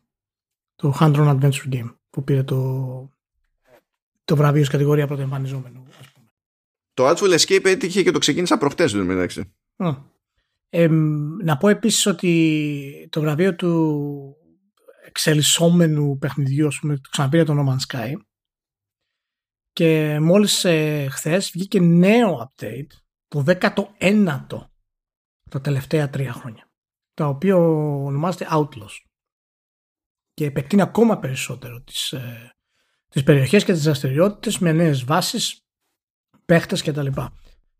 το Hand Drawn Adventure Game, που πήρε το, το βραβείο στην κατηγορία πρωτοεμφανιζόμενο. Το Artful Escape έτυχε και το ξεκίνησα προχτές, δεν μεταξύ. Ε, να πω επίσης ότι το βραβείο του εξελισσόμενου παιχνιδιού, ας πούμε, το ξαναπήρε το No Man's Sky και μόλις ε, χθες βγήκε νέο update το 19ο τα τελευταία τρία χρόνια το οποίο ονομάζεται Outlaws και επεκτείνει ακόμα περισσότερο τις, ε, τις περιοχές και τις δραστηριότητες με νέες βάσεις, παίχτες κτλ.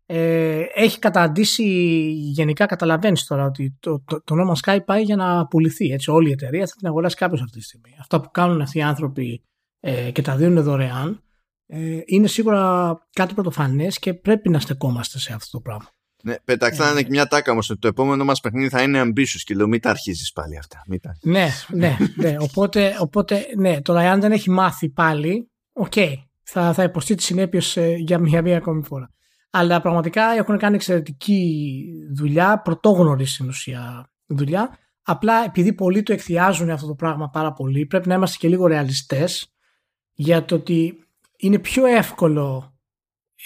Ε, έχει καταντήσει, γενικά καταλαβαίνεις τώρα ότι το, το, το όνομα Sky πάει για να πουληθεί. Έτσι, όλη η εταιρεία θα την αγοράσει κάποιος αυτή τη στιγμή. Αυτά που κάνουν αυτοί οι άνθρωποι ε, και τα δίνουν δωρεάν ε, είναι σίγουρα κάτι πρωτοφανές και πρέπει να στεκόμαστε σε αυτό το πράγμα. Ναι, πετάξανε και μια ατάκα όμως ότι το επόμενο μας παιχνίδι θα είναι ambitious και λέω μην τα αρχίζεις πάλι αυτά. Μην τα ναι, ναι, ναι. Οπότε, οπότε, ναι, τώρα αν δεν έχει μάθει πάλι, OK, okay, θα, θα υποστεί τις συνέπειες ε, για μια, μια ακόμη φορά. Αλλά πραγματικά έχουν κάνει εξαιρετική δουλειά, πρωτόγνωρη στην ουσία δουλειά. Απλά επειδή πολλοί το εκθειάζουν αυτό το πράγμα πάρα πολύ, πρέπει να είμαστε και λίγο ρεαλιστές για το ότι είναι πιο εύκολο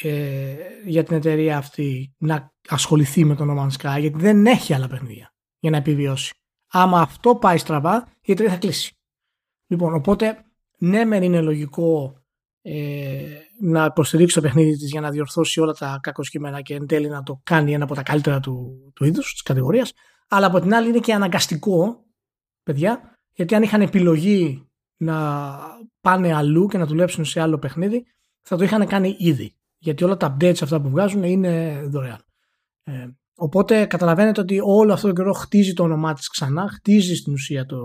ε, για την εταιρεία αυτή να ασχοληθεί με το No Man's Sky γιατί δεν έχει άλλα παιχνίδια για να επιβιώσει. Άμα αυτό πάει στραβά, η εταιρεία θα κλείσει. Λοιπόν, οπότε ναι, μεν είναι λογικό ε, να υποστηρίξει το παιχνίδι της για να διορθώσει όλα τα κακοσκήμενα και εν τέλει να το κάνει ένα από τα καλύτερα του, του είδους, της κατηγορίας, αλλά από την άλλη είναι και αναγκαστικό, παιδιά, γιατί αν είχαν επιλογή να πάνε αλλού και να δουλέψουν σε άλλο παιχνίδι, θα το είχαν κάνει ήδη. Γιατί όλα τα updates αυτά που βγάζουν είναι δωρεάν. Ε, οπότε καταλαβαίνετε ότι όλο αυτό το καιρό χτίζει το όνομά της ξανά, χτίζει στην ουσία το,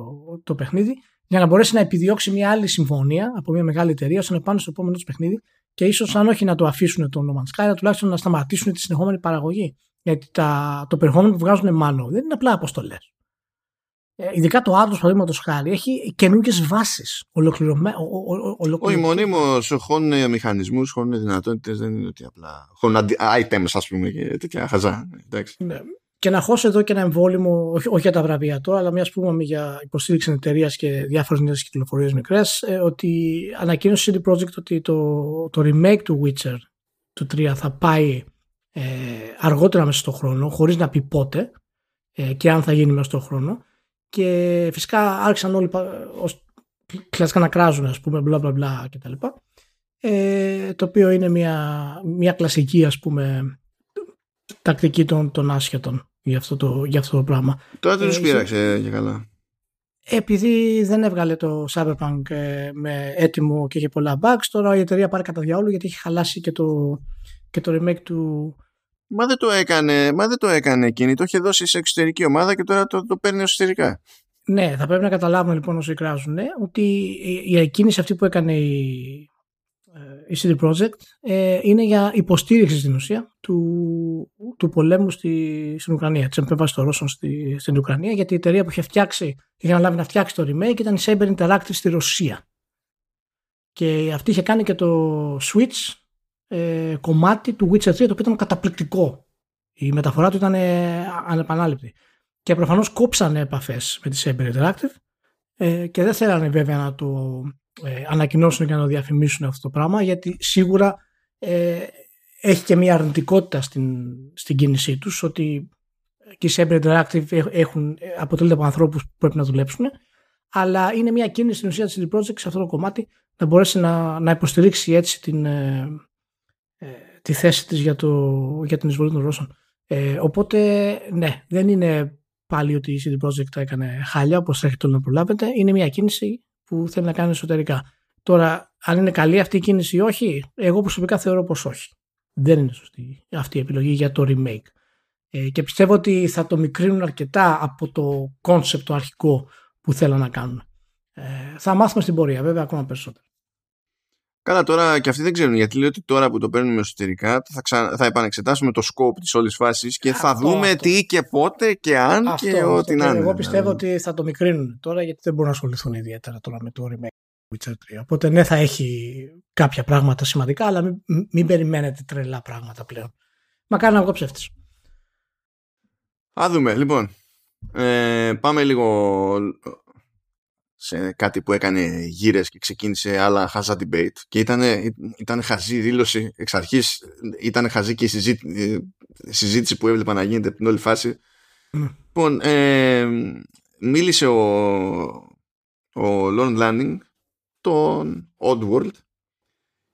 το παιχνίδι για να μπορέσει να επιδιώξει μια άλλη συμφωνία από μια μεγάλη εταιρεία ώστε να πάνε στο επόμενο τους παιχνίδι και ίσως αν όχι να το αφήσουν το No Man's Sky, τουλάχιστον να σταματήσουν τη συνεχόμενη παραγωγή. Γιατί τα, το περιεχόμενο που βγάζουν μάλλον δεν είναι απλά αποστολές. Ε, ειδικά το άλλο παραδείγματος χάρη έχει καινούργιες βάσεις. Ολοκληρωμένε. Όχι, μονίμως χώνουν μηχανισμούς, χώνουν δυνατότητες. Δεν είναι ότι απλά. Χώνουν items, ας πούμε, και τέτοια χαζά. Ναι. Και να χώσω εδώ και ένα εμβόλυμο, όχι, όχι για τα βραβεία τώρα, αλλά μια πούμε για υποστήριξη εταιρείας και διάφορες νέες κυκλοφορίες μικρές, ε, ότι ανακοίνωσε η CD Projekt ότι το, το remake του Witcher του 3 θα πάει ε, αργότερα μέσα στον χρόνο, χωρίς να πει πότε ε, και αν θα γίνει μέσα στον χρόνο και φυσικά άρχισαν όλοι ως κλασικά να κράζουν ας πούμε μπλα μπλα μπλα και τα λοιπά ε, το οποίο είναι μια, μια κλασική ας πούμε τακτική των, των άσχετων για αυτό το, για αυτό το πράγμα. Τώρα δεν τους πείραξε για καλά; Επειδή δεν έβγαλε το Cyberpunk ε, με έτοιμο και είχε πολλά bugs, τώρα η εταιρεία πάρει κατά διάολο γιατί έχει χαλάσει και το, και το remake του, Μα δεν το έκανε, μα δεν το έκανε εκείνη. Το είχε δώσει σε εξωτερική ομάδα και τώρα το, το παίρνει εσωτερικά. Ναι, θα πρέπει να καταλάβουμε λοιπόν όσοι κράζουν ναι, ότι η εκκίνηση αυτή που έκανε η, η CD Projekt ε, είναι για υποστήριξη στην ουσία του, του πολέμου στη, στην Ουκρανία, της επέμβασης των Ρώσων στη, στην Ουκρανία, γιατί η εταιρεία που είχε φτιάξει, είχε αναλάβει να φτιάξει το remake ήταν η Saber Interactive στη Ρωσία. Και αυτή είχε κάνει και το Switch ε, κομμάτι του Witcher 3 το οποίο ήταν καταπληκτικό. Η μεταφορά του ήταν ε, ανεπανάληπτη. Και προφανώς κόψανε επαφές με τη Saber Interactive ε, και δεν θέλανε βέβαια να το ε, ανακοινώσουν και να το διαφημίσουν αυτό το πράγμα γιατί σίγουρα ε, έχει και μια αρνητικότητα στην, στην κίνησή τους ότι και οι Saber Interactive έχουν, αποτελείται από ανθρώπους που πρέπει να δουλέψουν αλλά είναι μια κίνηση στην ουσία της CD Projekt σε αυτό το κομμάτι να μπορέσει να, να υποστηρίξει έτσι την, ε, ε, τη θέση της για, το, για την εισβολή των Ρώσων. Ε, οπότε, ναι, δεν είναι πάλι ότι η CD Projekt έκανε χάλια, όπως έχετε όλοι να προλάβετε. Είναι μια κίνηση που θέλει να κάνει εσωτερικά. Τώρα, αν είναι καλή αυτή η κίνηση ή όχι, εγώ προσωπικά θεωρώ πως όχι. Δεν είναι σωστή αυτή η επιλογή για το remake. Ε, και πιστεύω ότι θα το μικρύνουν αρκετά από το κόνσεπτ το αρχικό που θέλουν να κάνουν. Ε, θα μάθουμε στην πορεία βέβαια ακόμα περισσότερο. Καλά τώρα και αυτοί δεν ξέρουν γιατί λέει ότι τώρα που το παίρνουμε εσωτερικά θα, ξα... θα επανεξετάσουμε το scope της όλης φάσης και θα δούμε τι και πότε και αν αυτό, και ό,τι να είναι. Εγώ πιστεύω ότι θα το μικρύνουν τώρα γιατί δεν μπορούν να ασχοληθούν ιδιαίτερα τώρα με το remake Witcher 3. Οπότε ναι θα έχει κάποια πράγματα σημαντικά αλλά μην, μην περιμένετε τρελά πράγματα πλέον. Μακάρι να βγω ψεύτης. Α δούμε λοιπόν. Ε, πάμε λίγο σε κάτι που έκανε γύρες και ξεκίνησε άλλα χαζά debate και ήταν, ήταν χαζή δήλωση εξ αρχής ήταν χαζή και η συζήτηση, που έβλεπα να γίνεται από την όλη φάση mm. λοιπόν ε, μίλησε ο ο Lord Lanning τον Oddworld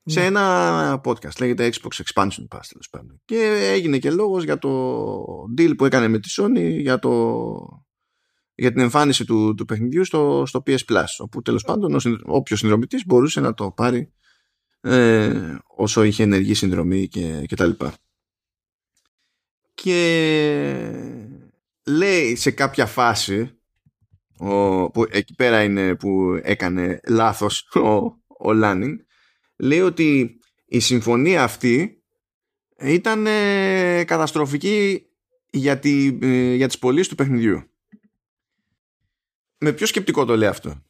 σε ναι. ένα podcast λέγεται Xbox Expansion Pass τέλος πάντων και έγινε και λόγος για το deal που έκανε με τη Sony για το για την εμφάνιση του, του παιχνιδιού στο, στο PS Plus όπου τέλος πάντων ο, όποιος συνδρομητής μπορούσε να το πάρει ε, όσο είχε ενεργή συνδρομή και, και τα λοιπά. Και λέει σε κάποια φάση ο, που εκεί πέρα είναι που έκανε λάθος ο, ο Λάνινγκ λέει ότι η συμφωνία αυτή ήταν ε, καταστροφική για, τη, ε, για τις πωλήσεις του παιχνιδιού με ποιο σκεπτικό το λέει αυτό.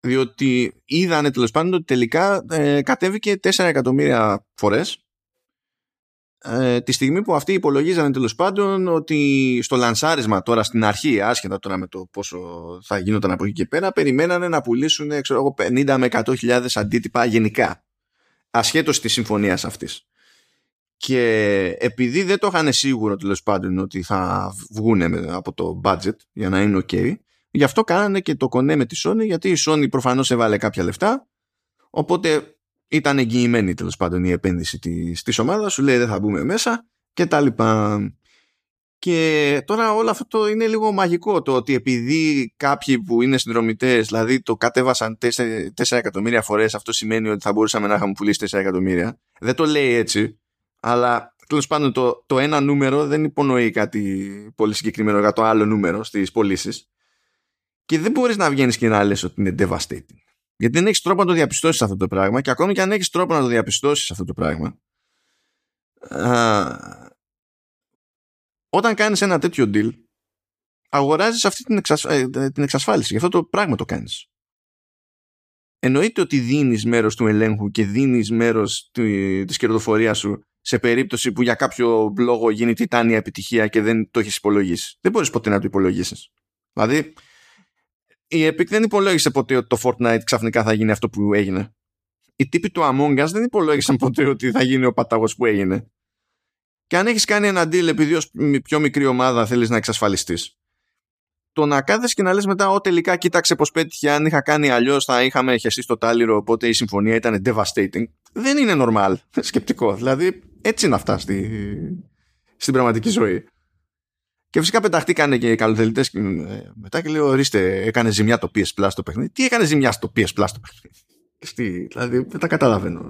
Διότι είδανε τέλος πάντων ότι τελικά ε, κατέβηκε 4 εκατομμύρια φορές. Ε, τη στιγμή που αυτοί υπολογίζανε τέλος πάντων ότι στο λανσάρισμα τώρα στην αρχή, άσχετα τώρα με το πόσο θα γίνονταν από εκεί και πέρα, περιμένανε να πουλήσουν ξέρω εγώ, 50 με 100 αντίτυπα γενικά. Ασχέτως της συμφωνίας αυτής. Και επειδή δεν το είχαν σίγουρο τέλος πάντων ότι θα βγουν από το budget για να είναι ok, Γι' αυτό κάνανε και το κονέ με τη Sony, γιατί η Sony προφανώς έβαλε κάποια λεφτά, οπότε ήταν εγγυημένη τέλος πάντων η επένδυση της, της ομάδας, σου λέει δεν θα μπούμε μέσα και τα λοιπά. Και τώρα όλο αυτό είναι λίγο μαγικό το ότι επειδή κάποιοι που είναι συνδρομητές, δηλαδή το κατέβασαν 4, 4 εκατομμύρια φορές, αυτό σημαίνει ότι θα μπορούσαμε να είχαμε πουλήσει 4 εκατομμύρια. Δεν το λέει έτσι, αλλά τέλος πάντων το, το ένα νούμερο δεν υπονοεί κάτι πολύ συγκεκριμένο για το άλλο νούμερο στις πωλήσεις. Και δεν μπορείς να βγαίνεις και να λες ότι είναι devastating. Γιατί δεν έχεις τρόπο να το διαπιστώσεις αυτό το πράγμα και ακόμη και αν έχεις τρόπο να το διαπιστώσεις αυτό το πράγμα, α, όταν κάνεις ένα τέτοιο deal, αγοράζεις αυτή την, ε, την εξασφάλιση. Γι' αυτό το πράγμα το κάνεις. Εννοείται ότι δίνεις μέρος του ελέγχου και δίνεις μέρος της κερδοφορίας σου σε περίπτωση που για κάποιο λόγο γίνει τιτάνια επιτυχία και δεν το έχεις υπολογίσει. Δεν μπορείς ποτέ να το υπολογίσεις. Δηλαδή, η Epic δεν υπολόγισε ποτέ ότι το Fortnite ξαφνικά θα γίνει αυτό που έγινε. Οι τύποι του Among Us δεν υπολόγισαν ποτέ ότι θα γίνει ο πατάγος που έγινε. Και αν έχεις κάνει ένα deal επειδή ως πιο μικρή ομάδα θέλεις να εξασφαλιστείς, το να κάθεσαι και να λες μετά, ό, τελικά κοίταξε πως πέτυχε, αν είχα κάνει αλλιώς θα είχαμε χεστεί στο τάλιρο, οπότε η συμφωνία ήταν devastating. Δεν είναι normal, σκεπτικό. Δηλαδή, έτσι είναι αυτά στη, στην πραγματική ζωή. Και φυσικά πεταχτήκανε και οι καλοθελητές ε, μετά και λέω: Ορίστε, έκανε ζημιά το PS Plus το παιχνίδι. Τι έκανε ζημιά στο PS Plus το παιχνίδι; δηλαδή, δεν τα καταλαβαίνω.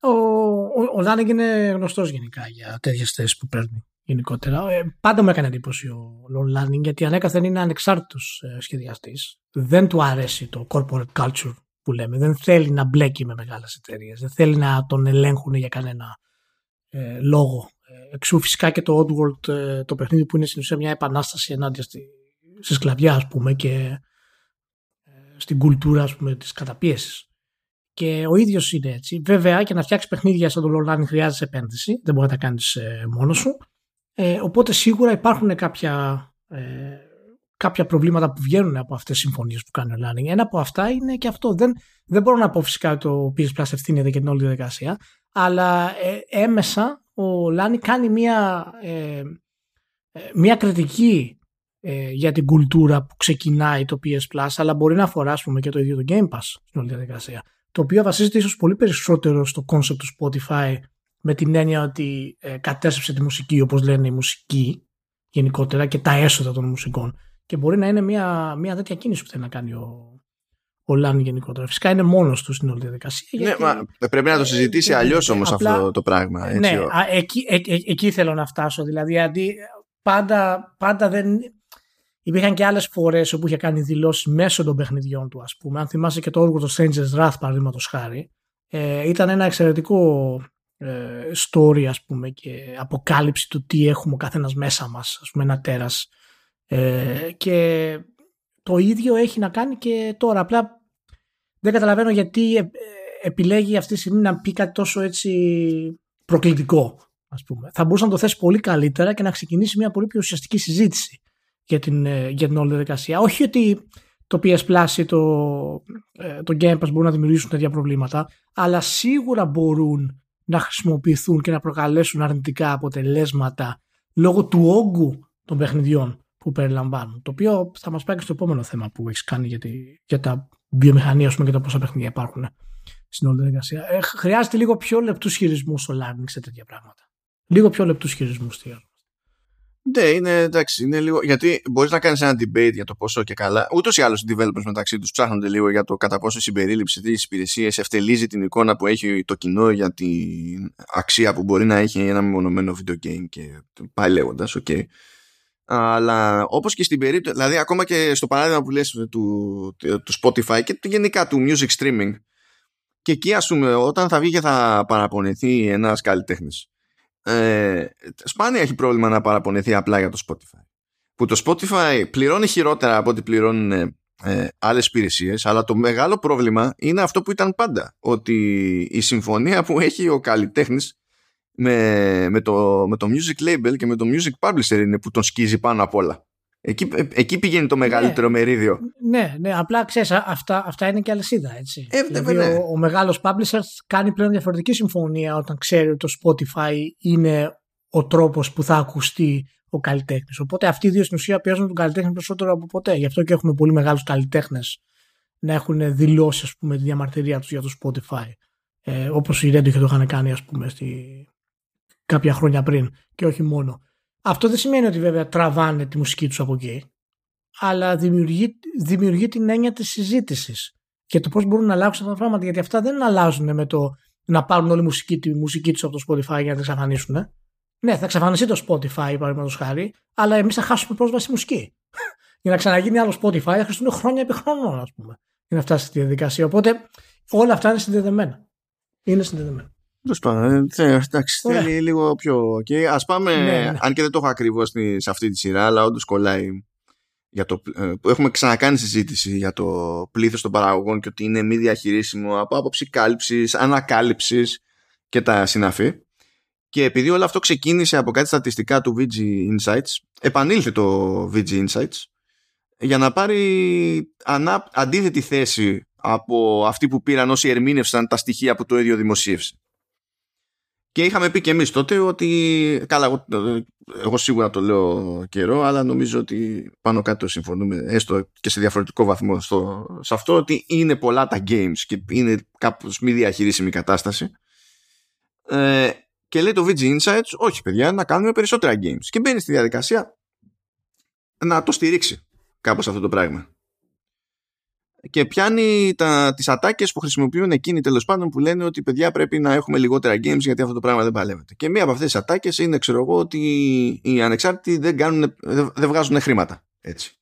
Ο, ο, ο είναι γνωστός γενικά για τέτοιες θέσεις που παίρνει γενικότερα. Ε, πάντα μου έκανε εντύπωση ο, ο Λάνινγκ γιατί ανέκαθεν είναι ανεξάρτητος ε, σχεδιαστής. Δεν του αρέσει το corporate culture που λέμε. Δεν θέλει να μπλέκει με μεγάλες εταιρείες. Δεν θέλει να τον ελέγχουν για κανένα ε, λόγο εξού φυσικά και το Oddworld ε, το παιχνίδι που είναι στην ουσία μια επανάσταση ενάντια στη, στη σκλαβιά ας πούμε και ε, στην κουλτούρα ας πούμε της καταπίεσης. Και ο ίδιος είναι έτσι. Βέβαια και να φτιάξει παιχνίδια σαν το Lolani χρειάζεται επένδυση. Δεν μπορεί να τα κάνεις ε, μόνος σου. Ε, οπότε σίγουρα υπάρχουν κάποια, ε, κάποια προβλήματα που βγαίνουν από αυτές τις συμφωνίες που κάνει ο Lanning. Ένα από αυτά είναι και αυτό. Δεν, δεν μπορώ να πω φυσικά ότι το PS Plus ευθύνεται και την όλη διαδικασία. Αλλά ε, έμεσα ο Λάνι κάνει μια, ε, ε, μια κριτική ε, για την κουλτούρα που ξεκινάει το PS Plus αλλά μπορεί να αφορά πούμε, και το ίδιο το Game Pass στην όλη διαδικασία. Το οποίο βασίζεται ίσως πολύ περισσότερο στο concept του Spotify με την έννοια ότι ε, κατέστρεψε τη μουσική όπως λένε η μουσική γενικότερα και τα έσοδα των μουσικών. Και μπορεί να είναι μια, μια τέτοια κίνηση που θέλει να κάνει ο, κολλάνε γενικότερα. Φυσικά είναι μόνος τους στην όλη διαδικασία. Ναι, γιατί... μα πρέπει να το συζητήσει αλλιώς όμως αυτό το πράγμα. Έτσι. Ναι, εκεί, εκεί, εκεί θέλω να φτάσω. Δηλαδή, αντί, πάντα, πάντα δεν. Υπήρχαν και άλλες φορές όπου είχε κάνει δηλώσεις μέσω των παιχνιδιών του, ας πούμε. Αν θυμάσαι και το όργο του Strangers Wrath, παραδείγματος χάρη, ε, ήταν ένα εξαιρετικό ε, story, ας πούμε, και αποκάλυψη του τι έχουμε ο καθένας μέσα μας, ας πούμε, ένα τέρας. Ε, και το ίδιο έχει να κάνει και τώρα. Απλά δεν καταλαβαίνω γιατί ε, επιλέγει αυτή τη στιγμή να πει κάτι τόσο έτσι προκλητικό, ας πούμε. Θα μπορούσε να το θέσει πολύ καλύτερα και να ξεκινήσει μια πολύ πιο ουσιαστική συζήτηση για την, ε, για την όλη διαδικασία. Όχι ότι το PS Plus ή το, ε, το Game Pass μπορούν να δημιουργήσουν τέτοια προβλήματα, αλλά σίγουρα μπορούν να χρησιμοποιηθούν και να προκαλέσουν αρνητικά αποτελέσματα λόγω του όγκου των παιχνιδιών που περιλαμβάνουν. Το οποίο θα μας πάει και στο επόμενο θέμα που έχεις κάνει για, τη, για τα βιομηχανία και τα πόσα παιχνίδια υπάρχουν στην όλη διαδικασία. Ε, χρειάζεται λίγο πιο λεπτούς χειρισμούς στο learning σε τέτοια πράγματα. Λίγο πιο λεπτούς χειρισμούς στη ναι, είναι εντάξει. Είναι λίγο, γιατί μπορείς να κάνεις ένα debate για το πόσο και καλά. Ούτως ή άλλως οι developers μεταξύ τους ψάχνονται λίγο για το κατά πόσο η συμπερίληψη της υπηρεσίας ευτελίζει την εικόνα που έχει το κοινό για την αξία που μπορεί να έχει ένα μεμονωμένο video game και πάει λέγοντας. Okay. Αλλά όπως και στην περίπτωση, δηλαδή ακόμα και στο παράδειγμα που λες του, του Spotify και γενικά του music streaming, και εκεί ας πούμε, όταν θα βγει και θα παραπονεθεί ένας καλλιτέχνης ε, σπάνια έχει πρόβλημα να παραπονεθεί απλά για το Spotify. Που το Spotify πληρώνει χειρότερα από ό,τι πληρώνουν ε, άλλες υπηρεσίες, αλλά το μεγάλο πρόβλημα είναι αυτό που ήταν πάντα. Ότι η συμφωνία που έχει ο καλλιτέχνης με, με, το, με το music label και με το music publisher είναι που τον σκίζει πάνω απ' όλα. Εκεί, ε, εκεί πηγαίνει το μεγαλύτερο ναι, μερίδιο. Ναι, ναι, απλά ξέρεις, αυτά, αυτά είναι και αλυσίδα. Έτσι. Ε, δηλαδή, ναι. ο, ο μεγάλος publisher κάνει πλέον διαφορετική συμφωνία όταν ξέρει ότι το Spotify είναι ο τρόπος που θα ακουστεί ο καλλιτέχνης. Οπότε αυτοί οι δύο στην ουσία πιέζουν τον καλλιτέχνη περισσότερο από ποτέ. Γι' αυτό και έχουμε πολύ μεγάλους καλλιτέχνες να έχουν δηλώσει ας πούμε, τη διαμαρτυρία τους για το Spotify. Ε, Όπως οι Red το είχαν κάνει ας πούμε, στη... κάποια χρόνια πριν και όχι μόνο. Αυτό δεν σημαίνει ότι βέβαια τραβάνε τη μουσική τους από εκεί, αλλά δημιουργεί, δημιουργεί την έννοια της συζήτησης και το πώς μπορούν να αλλάξουν αυτά τα πράγματα, γιατί αυτά δεν αλλάζουν με το να πάρουν όλη μουσική, τη μουσική τους από το Spotify για να την εξαφανίσουν. Ναι, θα εξαφανιστεί το Spotify, παραδείγματος χάρη, αλλά εμείς θα χάσουμε πρόσβαση στη μουσική. για να ξαναγίνει άλλο Spotify θα χρειαστούν χρόνια επί χρόνων, ας πούμε, για να φτάσει στη διαδικασία. Οπότε όλα αυτά είναι συνδεδεμένα. Είναι συνδεδεμένα. Τέλος πάντων, ε, εντάξει, θέλει λίγο πιο. Okay. Α πάμε, ναι, ναι. αν και δεν το έχω ακριβώς σε αυτή τη σειρά, αλλά όντως κολλάει. Για το, ε, έχουμε ξανακάνει συζήτηση για το πλήθος των παραγωγών και ότι είναι μη διαχειρίσιμο από άποψη κάλυψης, ανακάλυψης και τα συναφή. Και επειδή όλο αυτό ξεκίνησε από κάτι στατιστικά του VG Insights, επανήλθε το VG Insights για να πάρει ανά, αντίθετη θέση από αυτή που πήραν όσοι ερμήνευσαν τα στοιχεία που το ίδιο δημοσίευσε. Και είχαμε πει και εμείς τότε ότι, καλά, εγώ, εγώ σίγουρα το λέω καιρό, αλλά νομίζω ότι πάνω κάτω συμφωνούμε, έστω και σε διαφορετικό βαθμό στο, σε αυτό, ότι είναι πολλά τα games και είναι κάπως μη διαχειρίσιμη κατάσταση. Ε, και λέει το VG Insights, όχι παιδιά, να κάνουμε περισσότερα games. Και μπαίνει στη διαδικασία να το στηρίξει κάπως αυτό το πράγμα και πιάνει τα, τις ατάκες που χρησιμοποιούν εκείνοι τέλος πάντων που λένε ότι παιδιά πρέπει να έχουμε λιγότερα games γιατί αυτό το πράγμα δεν παλεύεται. Και μία από αυτές τις ατάκες είναι ξέρω εγώ ότι οι ανεξάρτητοι δεν, κάνουν, δεν βγάζουν χρήματα. Έτσι.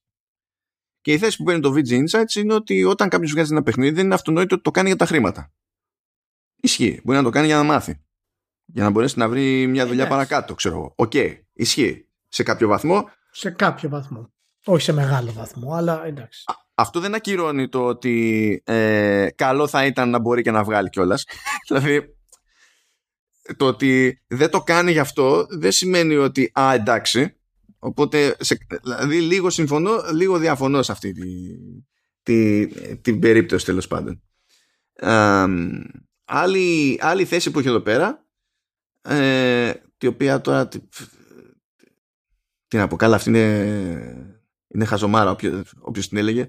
Και η θέση που παίρνει το VG Insights είναι ότι όταν κάποιος βγάζει ένα παιχνίδι δεν είναι αυτονόητο ότι το κάνει για τα χρήματα. Ισχύει. Μπορεί να το κάνει για να μάθει. Για να μπορέσει να βρει μια δουλειά παρακάτω, ξέρω εγώ. Οκ. Okay. Ισχύει. Σε κάποιο βαθμό. Σε κάποιο βαθμό. Όχι σε μεγάλο βαθμό, αλλά εντάξει. Αυτό δεν ακυρώνει το ότι ε, καλό θα ήταν να μπορεί και να βγάλει κιόλας. δηλαδή, το ότι δεν το κάνει γι' αυτό δεν σημαίνει ότι α, εντάξει. Οπότε, σε, δηλαδή, λίγο συμφωνώ, λίγο διαφωνώ σε αυτή τη, τη, την περίπτωση τέλος πάντων. άλλη, άλλη θέση που έχει εδώ πέρα, ε, τη οποία τώρα. Τι, τι να πω, καλά, αυτή είναι είναι χαζομάρα όποιος την έλεγε.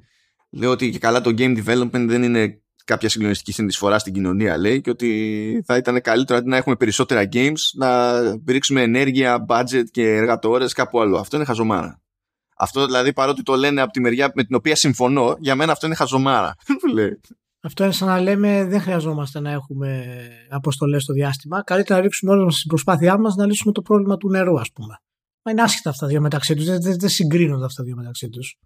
Λέω ότι και καλά το game development δεν είναι κάποια συγκλονιστική συνεισφορά στην κοινωνία, λέει, και ότι θα ήταν καλύτερο αντί να έχουμε περισσότερα games να ρίξουμε ενέργεια, budget και εργατόρες κάπου άλλο. Αυτό είναι χαζομάρα. Αυτό δηλαδή παρότι το λένε από τη μεριά με την οποία συμφωνώ, για μένα αυτό είναι χαζομάρα. Αυτό είναι σαν να λέμε δεν χρειαζόμαστε να έχουμε αποστολές στο διάστημα. Καλύτερα να ρίξουμε όλες μας την προσπάθειά μας να λύσουμε το πρόβλημα του νερού, ας πούμε. Μα είναι άσχετα αυτά τα δύο μεταξύ τους. Δεν, δεν, δεν συγκρίνονται αυτά τα δύο μεταξύ τους.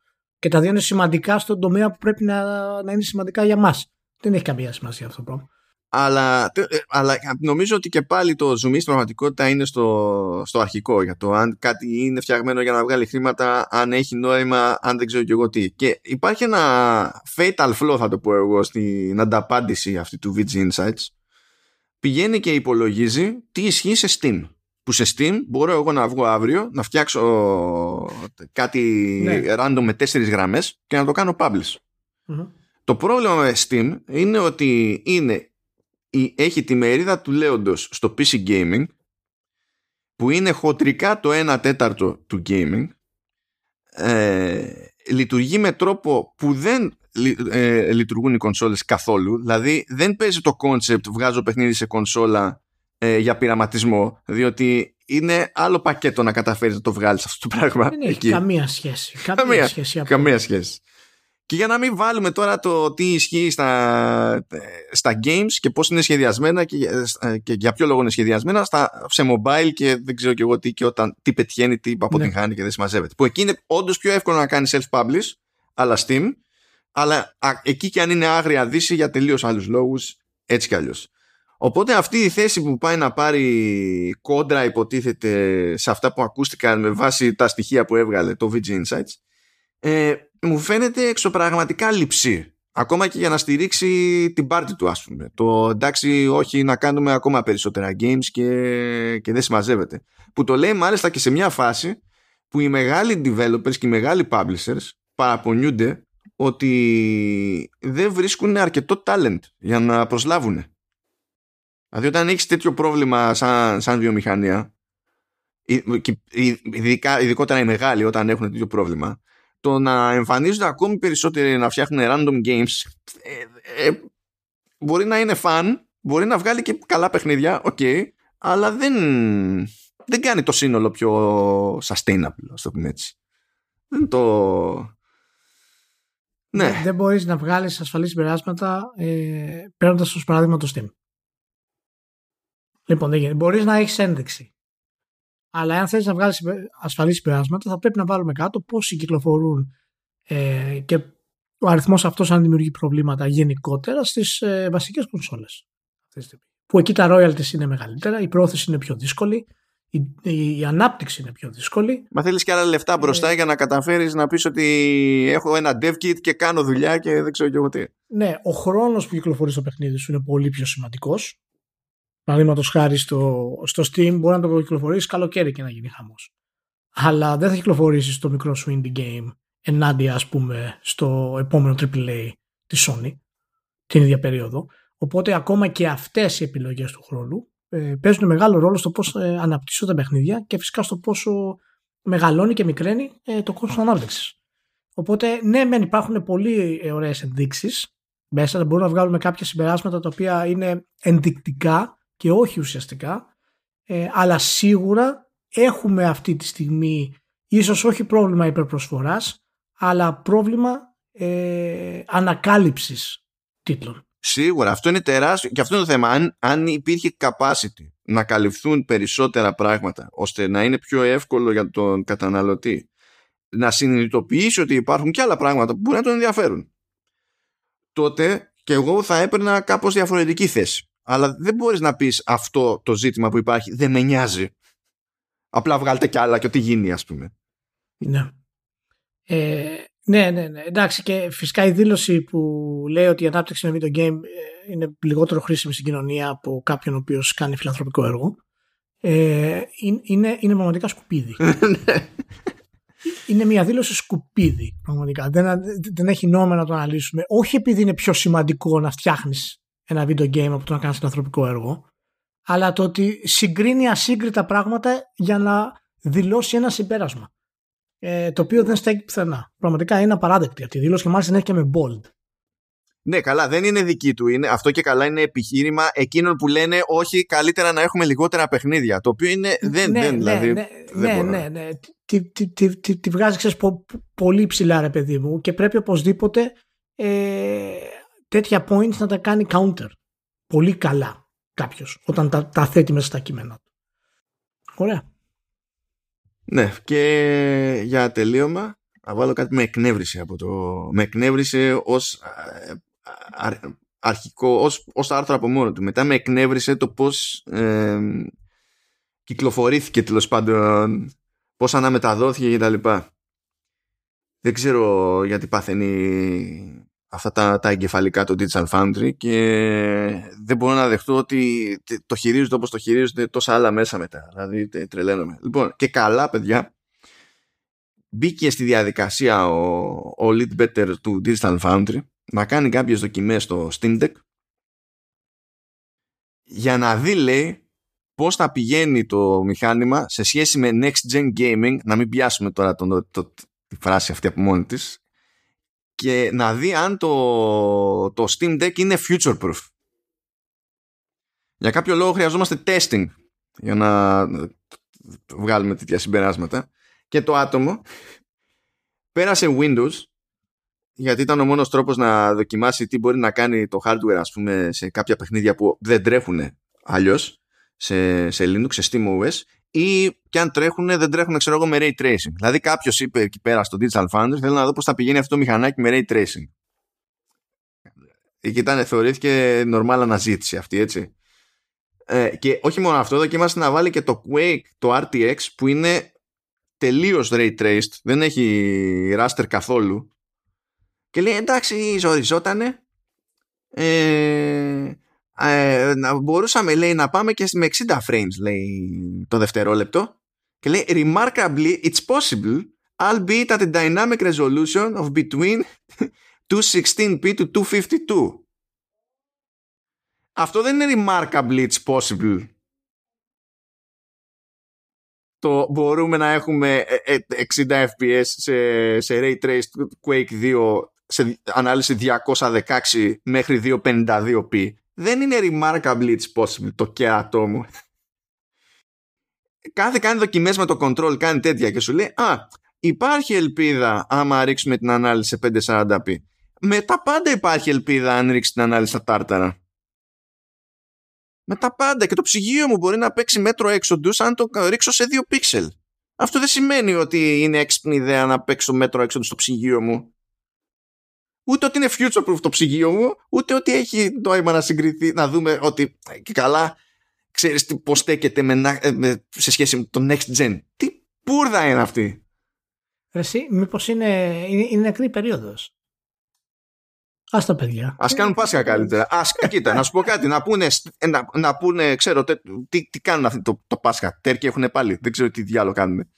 Και τα δύο είναι σημαντικά στον τομέα που πρέπει να, να είναι σημαντικά για μας. Δεν έχει καμία σημασία αυτό το πράγμα. Αλλά, ε, αλλά νομίζω ότι και πάλι το zoom στην πραγματικότητα είναι στο, στο αρχικό για το αν κάτι είναι φτιαγμένο για να βγάλει χρήματα, αν έχει νόημα, αν δεν ξέρω και εγώ τι. Και υπάρχει ένα fatal flaw θα το πω εγώ στην ανταπάντηση αυτή του VG Insights. Πηγαίνει και υπολογίζει τι ισχύει σε Steam. Που σε Steam μπορώ εγώ να βγω αύριο, να φτιάξω κάτι ναι. random με τέσσερις γραμμές και να το κάνω publish. Το πρόβλημα με Steam είναι ότι είναι έχει τη μερίδα του λέοντος στο PC Gaming που είναι χοντρικά το 1 τέταρτο του gaming ε, λειτουργεί με τρόπο που δεν ε, λειτουργούν οι κονσόλες καθόλου δηλαδή δεν παίζει το concept βγάζω παιχνίδι σε κονσόλα ε, για πειραματισμό διότι είναι άλλο πακέτο να καταφέρεις να το βγάλεις αυτό το πράγμα δεν έχει καμία σχέση καμία, σχέση, καμία σχέση και για να μην βάλουμε τώρα το τι ισχύει στα, στα games και πώς είναι σχεδιασμένα και, και για ποιο λόγο είναι σχεδιασμένα στα, σε mobile και δεν ξέρω και εγώ τι, και όταν, τι πετυχαίνει, τι αποτυγχάνει ναι. και δεν συμμαζεύεται. Που εκεί είναι όντως πιο εύκολο να κάνεις self-publish, αλλά Steam, αλλά εκεί και αν είναι άγρια δύση για τελείως άλλους λόγους, έτσι κι αλλιώς. Οπότε αυτή η θέση που πάει να πάρει κόντρα υποτίθεται σε αυτά που ακούστηκαν με βάση τα στοιχεία που έβγαλε το VG Insights ε, μου φαίνεται εξωπραγματικά λυψή. Ακόμα και για να στηρίξει την πάρτη του, ας πούμε. Το εντάξει, όχι να κάνουμε ακόμα περισσότερα games και, και δεν συμμαζεύεται. Που το λέει μάλιστα και σε μια φάση που οι μεγάλοι developers και οι μεγάλοι publishers παραπονιούνται ότι δεν βρίσκουν αρκετό talent για να προσλάβουν. Δηλαδή όταν έχεις τέτοιο πρόβλημα σαν, σαν βιομηχανία ειδικά, ειδικότερα οι μεγάλοι όταν έχουν τέτοιο πρόβλημα το να εμφανίζονται ακόμη περισσότεροι να φτιάχνουν random games ε, ε, μπορεί να είναι fun, μπορεί να βγάλει και καλά παιχνίδια, οκ, okay, αλλά δεν, δεν κάνει το σύνολο πιο sustainable, ας το πούμε έτσι. Δεν το... Ναι. Δεν μπορείς να βγάλεις ασφαλή συμπεράσματα ε, παίρνοντας ως παράδειγμα το Steam. Λοιπόν, δεν γίνεται. Μπορείς να έχεις ένδειξη. Αλλά αν θες να βγάλεις ασφαλή συμπεράσματα θα πρέπει να βάλουμε κάτω πόσοι κυκλοφορούν ε, και ο αριθμός αυτός αν δημιουργεί προβλήματα γενικότερα στις ε, βασικές κονσόλες. Που εκεί τα royalties είναι μεγαλύτερα, η πρόθεση είναι πιο δύσκολη, η, η, ανάπτυξη είναι πιο δύσκολη. Μα θέλεις και άλλα λεφτά μπροστά ε, για να καταφέρεις να πεις ότι έχω ένα dev kit και κάνω δουλειά και δεν ξέρω και εγώ τι. Ναι, ο χρόνος που κυκλοφορεί στο παιχνίδι σου είναι πολύ πιο σημαντικός Παραδείγματος χάρη στο, στο Steam μπορεί να το κυκλοφορήσει καλοκαίρι και να γίνει χαμός. Αλλά δεν θα κυκλοφορήσει στο μικρό σου indie game ενάντια, ας πούμε, στο επόμενο AAA της Sony την ίδια περίοδο. Οπότε ακόμα και αυτές οι επιλογές του χρόνου ε, παίζουν μεγάλο ρόλο στο πώς ε, αναπτύσσονται τα παιχνίδια και φυσικά στο πόσο μεγαλώνει και μικραίνει ε, το κόστος ανάπτυξης. Οπότε, ναι, μεν υπάρχουν πολύ ε, ωραίες ενδείξεις μέσα, μπορούμε να βγάλουμε κάποια συμπεράσματα τα οποία είναι ενδεικτικά και όχι ουσιαστικά ε, αλλά σίγουρα έχουμε αυτή τη στιγμή ίσως όχι πρόβλημα υπερπροσφοράς αλλά πρόβλημα ε, ανακάλυψης τίτλων. Σίγουρα, αυτό είναι τεράστιο και αυτό είναι το θέμα. Αν, αν υπήρχε capacity να καλυφθούν περισσότερα πράγματα ώστε να είναι πιο εύκολο για τον καταναλωτή να συνειδητοποιήσει ότι υπάρχουν και άλλα πράγματα που μπορεί να τον ενδιαφέρουν τότε και εγώ θα έπαιρνα κάπως διαφορετική θέση. Αλλά δεν μπορείς να πεις αυτό το ζήτημα που υπάρχει δεν με νοιάζει. Απλά βγάλτε κι άλλα και ό,τι γίνει ας πούμε. Ναι. Ε, ναι, ναι, ναι. Εντάξει και φυσικά η δήλωση που λέει ότι η ανάπτυξη με video game ε, είναι λιγότερο χρήσιμη στην κοινωνία από κάποιον ο οποίος κάνει φιλανθρωπικό έργο ε, είναι, είναι πραγματικά σκουπίδι. Ναι. είναι μια δήλωση σκουπίδι πραγματικά. Δεν, δεν έχει νόημα να το αναλύσουμε. Όχι επειδή είναι πιο σημαντικό να φτιάχνεις ένα video game από το να κάνεις ένα ανθρωπικό έργο, αλλά το ότι συγκρίνει ασύγκριτα πράγματα για να δηλώσει ένα συμπέρασμα. Ε, το οποίο δεν στέκει πουθενά. Πραγματικά είναι απαράδεκτη αυτή η δήλωση και μάλιστα είναι και με bold. Ναι, καλά, δεν είναι δική του. Είναι, αυτό και καλά είναι επιχείρημα εκείνων που λένε όχι, καλύτερα να έχουμε λιγότερα παιχνίδια. Το οποίο είναι. Δεν, ναι, δεν, ναι, δηλαδή, ναι, δεν ναι, μπορώ. ναι, ναι. Τη, τη, τη, τη, τη βγάζει ξέρεις, πο- πολύ ψηλά ρε παιδί μου και πρέπει οπωσδήποτε ε, τέτοια points να τα κάνει counter. Πολύ καλά κάποιος όταν τα, τα θέτει μέσα στα κείμενα του. Ωραία. Ναι, και για τελείωμα, θα βάλω κάτι με εκνεύρισε από το. Με εκνεύρισε ως αρχικό, ως, ως άρθρο από μόνο του. Μετά με εκνεύρισε το πώς ε, κυκλοφορήθηκε τέλος πάντων, πώς αναμεταδόθηκε κτλ. Δεν ξέρω γιατί παθαίνει αυτά τα, τα εγκεφαλικά το Digital Foundry και δεν μπορώ να δεχτώ ότι το χειρίζονται όπως το χειρίζονται τόσα άλλα μέσα μετά. Δηλαδή τε- τρελαίνομαι. Λοιπόν, και καλά παιδιά, μπήκε στη διαδικασία ο, ο lead better του Digital Foundry να κάνει κάποιες δοκιμές στο Steam Deck για να δει λέει πώς θα πηγαίνει το μηχάνημα σε σχέση με next gen gaming να μην πιάσουμε τώρα τον, το, τη φράση αυτή από μόνη της και να δει αν το, το Steam Deck είναι future proof για κάποιο λόγο χρειαζόμαστε testing για να βγάλουμε τέτοια συμπεράσματα. Και το άτομο πέρασε Windows γιατί ήταν ο μόνος τρόπος να δοκιμάσει τι μπορεί να κάνει το hardware ας πούμε σε κάποια παιχνίδια που δεν τρέχουν αλλιώς σε, σε Linux, σε SteamOS ή και αν τρέχουν δεν τρέχουν ξέρω εγώ με Ray Tracing. Δηλαδή κάποιος είπε εκεί πέρα στο Digital Foundry θέλω να δω πώς θα πηγαίνει αυτό το μηχανάκι με Ray Tracing. Και ήταν, θεωρήθηκε normal αναζήτηση αυτή έτσι. Ε, και όχι μόνο αυτό, δοκίμασε να βάλει και το Quake, το RTX που είναι τελείως ray traced, δεν έχει raster καθόλου και λέει εντάξει ζοριζότανε ε, ε, να μπορούσαμε λέει να πάμε και με 60 frames λέει το δευτερόλεπτο και λέει remarkably it's possible albeit at a dynamic resolution of between 216p to 252 αυτό δεν είναι remarkably it's possible το μπορούμε να έχουμε 60 fps σε, σε Ray Traced Quake 2 σε ανάλυση 216 μέχρι 252p δεν είναι remarkably it's possible το κέρατό μου κάθε κάνει δοκιμές με το control κάνει τέτοια και σου λέει α υπάρχει ελπίδα άμα ρίξουμε την ανάλυση σε 540p με τα πάντα υπάρχει ελπίδα αν ρίξεις την ανάλυση στα τάρταρα με τα πάντα και το ψυγείο μου μπορεί να παίξει μέτρο έξοντους αν το ρίξω σε 2 πίξελ. Αυτό δεν σημαίνει ότι είναι έξυπνη ιδέα να παίξω μέτρο έξοντους στο ψυγείο μου. Ούτε ότι είναι future proof το ψυγείο μου, ούτε ότι έχει νόημα να συγκριθεί, να δούμε ότι και καλά ξέρεις τι, πώς στέκεται με, με, σε σχέση με το next gen. Τι πούρδα είναι αυτή; Εσύ, μήπως είναι, είναι, είναι νεκρή περίοδος; Α τα παιδιά. Α κάνουν Πάσχα καλύτερα. Ας, κοίτα, να σου πω κάτι. Να πούνε, να, να πούνε ξέρω, τι, τι κάνουν αυτό το, το Πάσχα. Τέρκι έχουν πάλι. Δεν ξέρω τι διάλογο κάνουν.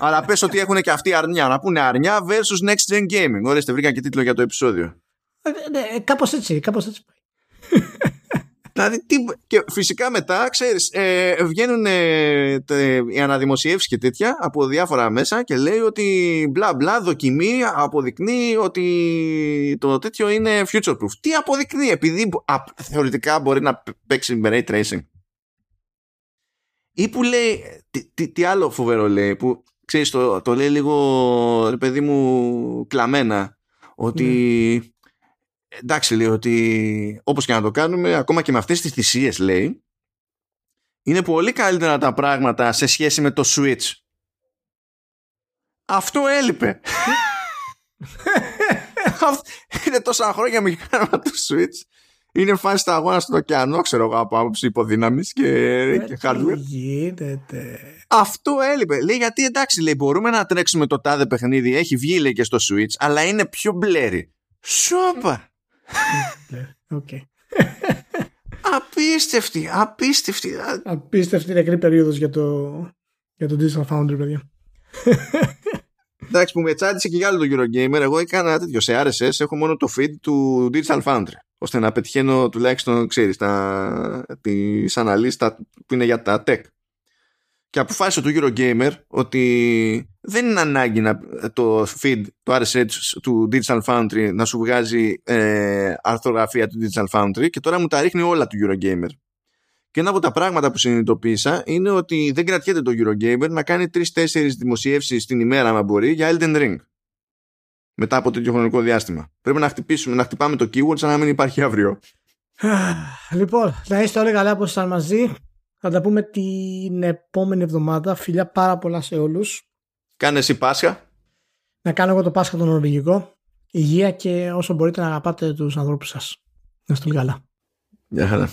Αλλά πες ότι έχουν και αυτοί αρνιά. Να πούνε αρνιά versus next gen gaming. Ορίστε, βρήκα και τίτλο για το επεισόδιο. Ε, ναι, κάπως έτσι, κάπως έτσι πάει. Δηλαδή, τι, και φυσικά μετά, ξέρεις, ε, βγαίνουν ε, τε, οι αναδημοσιεύσεις και τέτοια από διάφορα μέσα και λέει ότι μπλα μπλα δοκιμή αποδεικνύει ότι το τέτοιο είναι future proof. Τι αποδεικνύει, επειδή α, θεωρητικά μπορεί να παίξει με ray tracing. Ή που λέει, τι, τι, τι άλλο φοβερό λέει, που ξέρεις, το, το λέει λίγο, ρε παιδί μου, κλαμμένα, ότι... Mm εντάξει λέει ότι όπως και να το κάνουμε ακόμα και με αυτές τις θυσίες λέει είναι πολύ καλύτερα τα πράγματα σε σχέση με το Switch. Αυτό έλειπε. Είναι τόσα χρόνια μηχάνημα το Switch είναι φάση στα αγώνα στον ωκεανό ξέρω εγώ από άποψη υποδύναμης και, και hardware γίνεται; αυτό έλειπε λέει γιατί εντάξει λέει μπορούμε να τρέξουμε το τάδε παιχνίδι έχει βγει λέει και στο Switch αλλά είναι πιο μπλέρι Σόπα Okay. Απίστευτη, απίστευτη. Απίστευτη νεκρή περίοδος για το, για το Digital Foundry, παιδιά. Εντάξει, που με τσάντισε και για άλλο το Eurogamer, εγώ έκανα τέτοιο σε RSS, έχω μόνο το feed του Digital Foundry, ώστε να πετυχαίνω τουλάχιστον, ξέρεις, τα, τις αναλύσεις τα, που είναι για τα tech. Και αποφάσισε το Eurogamer ότι δεν είναι ανάγκη να, το feed, το RSS του Digital Foundry να σου βγάζει ε, αρθρογραφία του Digital Foundry και τώρα μου τα ρίχνει όλα του Eurogamer. Και ένα από τα πράγματα που συνειδητοποίησα είναι ότι δεν κρατιέται το Eurogamer να κάνει τρει-τέσσερι δημοσιεύσεις την ημέρα, αν μπορεί, για Elden Ring. Μετά από τέτοιο χρονικό διάστημα. Πρέπει να χτυπήσουμε, να χτυπάμε το keyword σαν να μην υπάρχει αύριο. λοιπόν, να είστε όλοι καλά που ήσασταν μαζί. Θα τα πούμε την επόμενη εβδομάδα. Φιλιά πάρα πολλά σε όλους. Κάνε εσύ Πάσχα. Να κάνω εγώ το Πάσχα το Νορβηγικό. Υγεία και όσο μπορείτε να αγαπάτε τους ανθρώπους σας. Να είστε όλοι καλά. Γεια χαρά.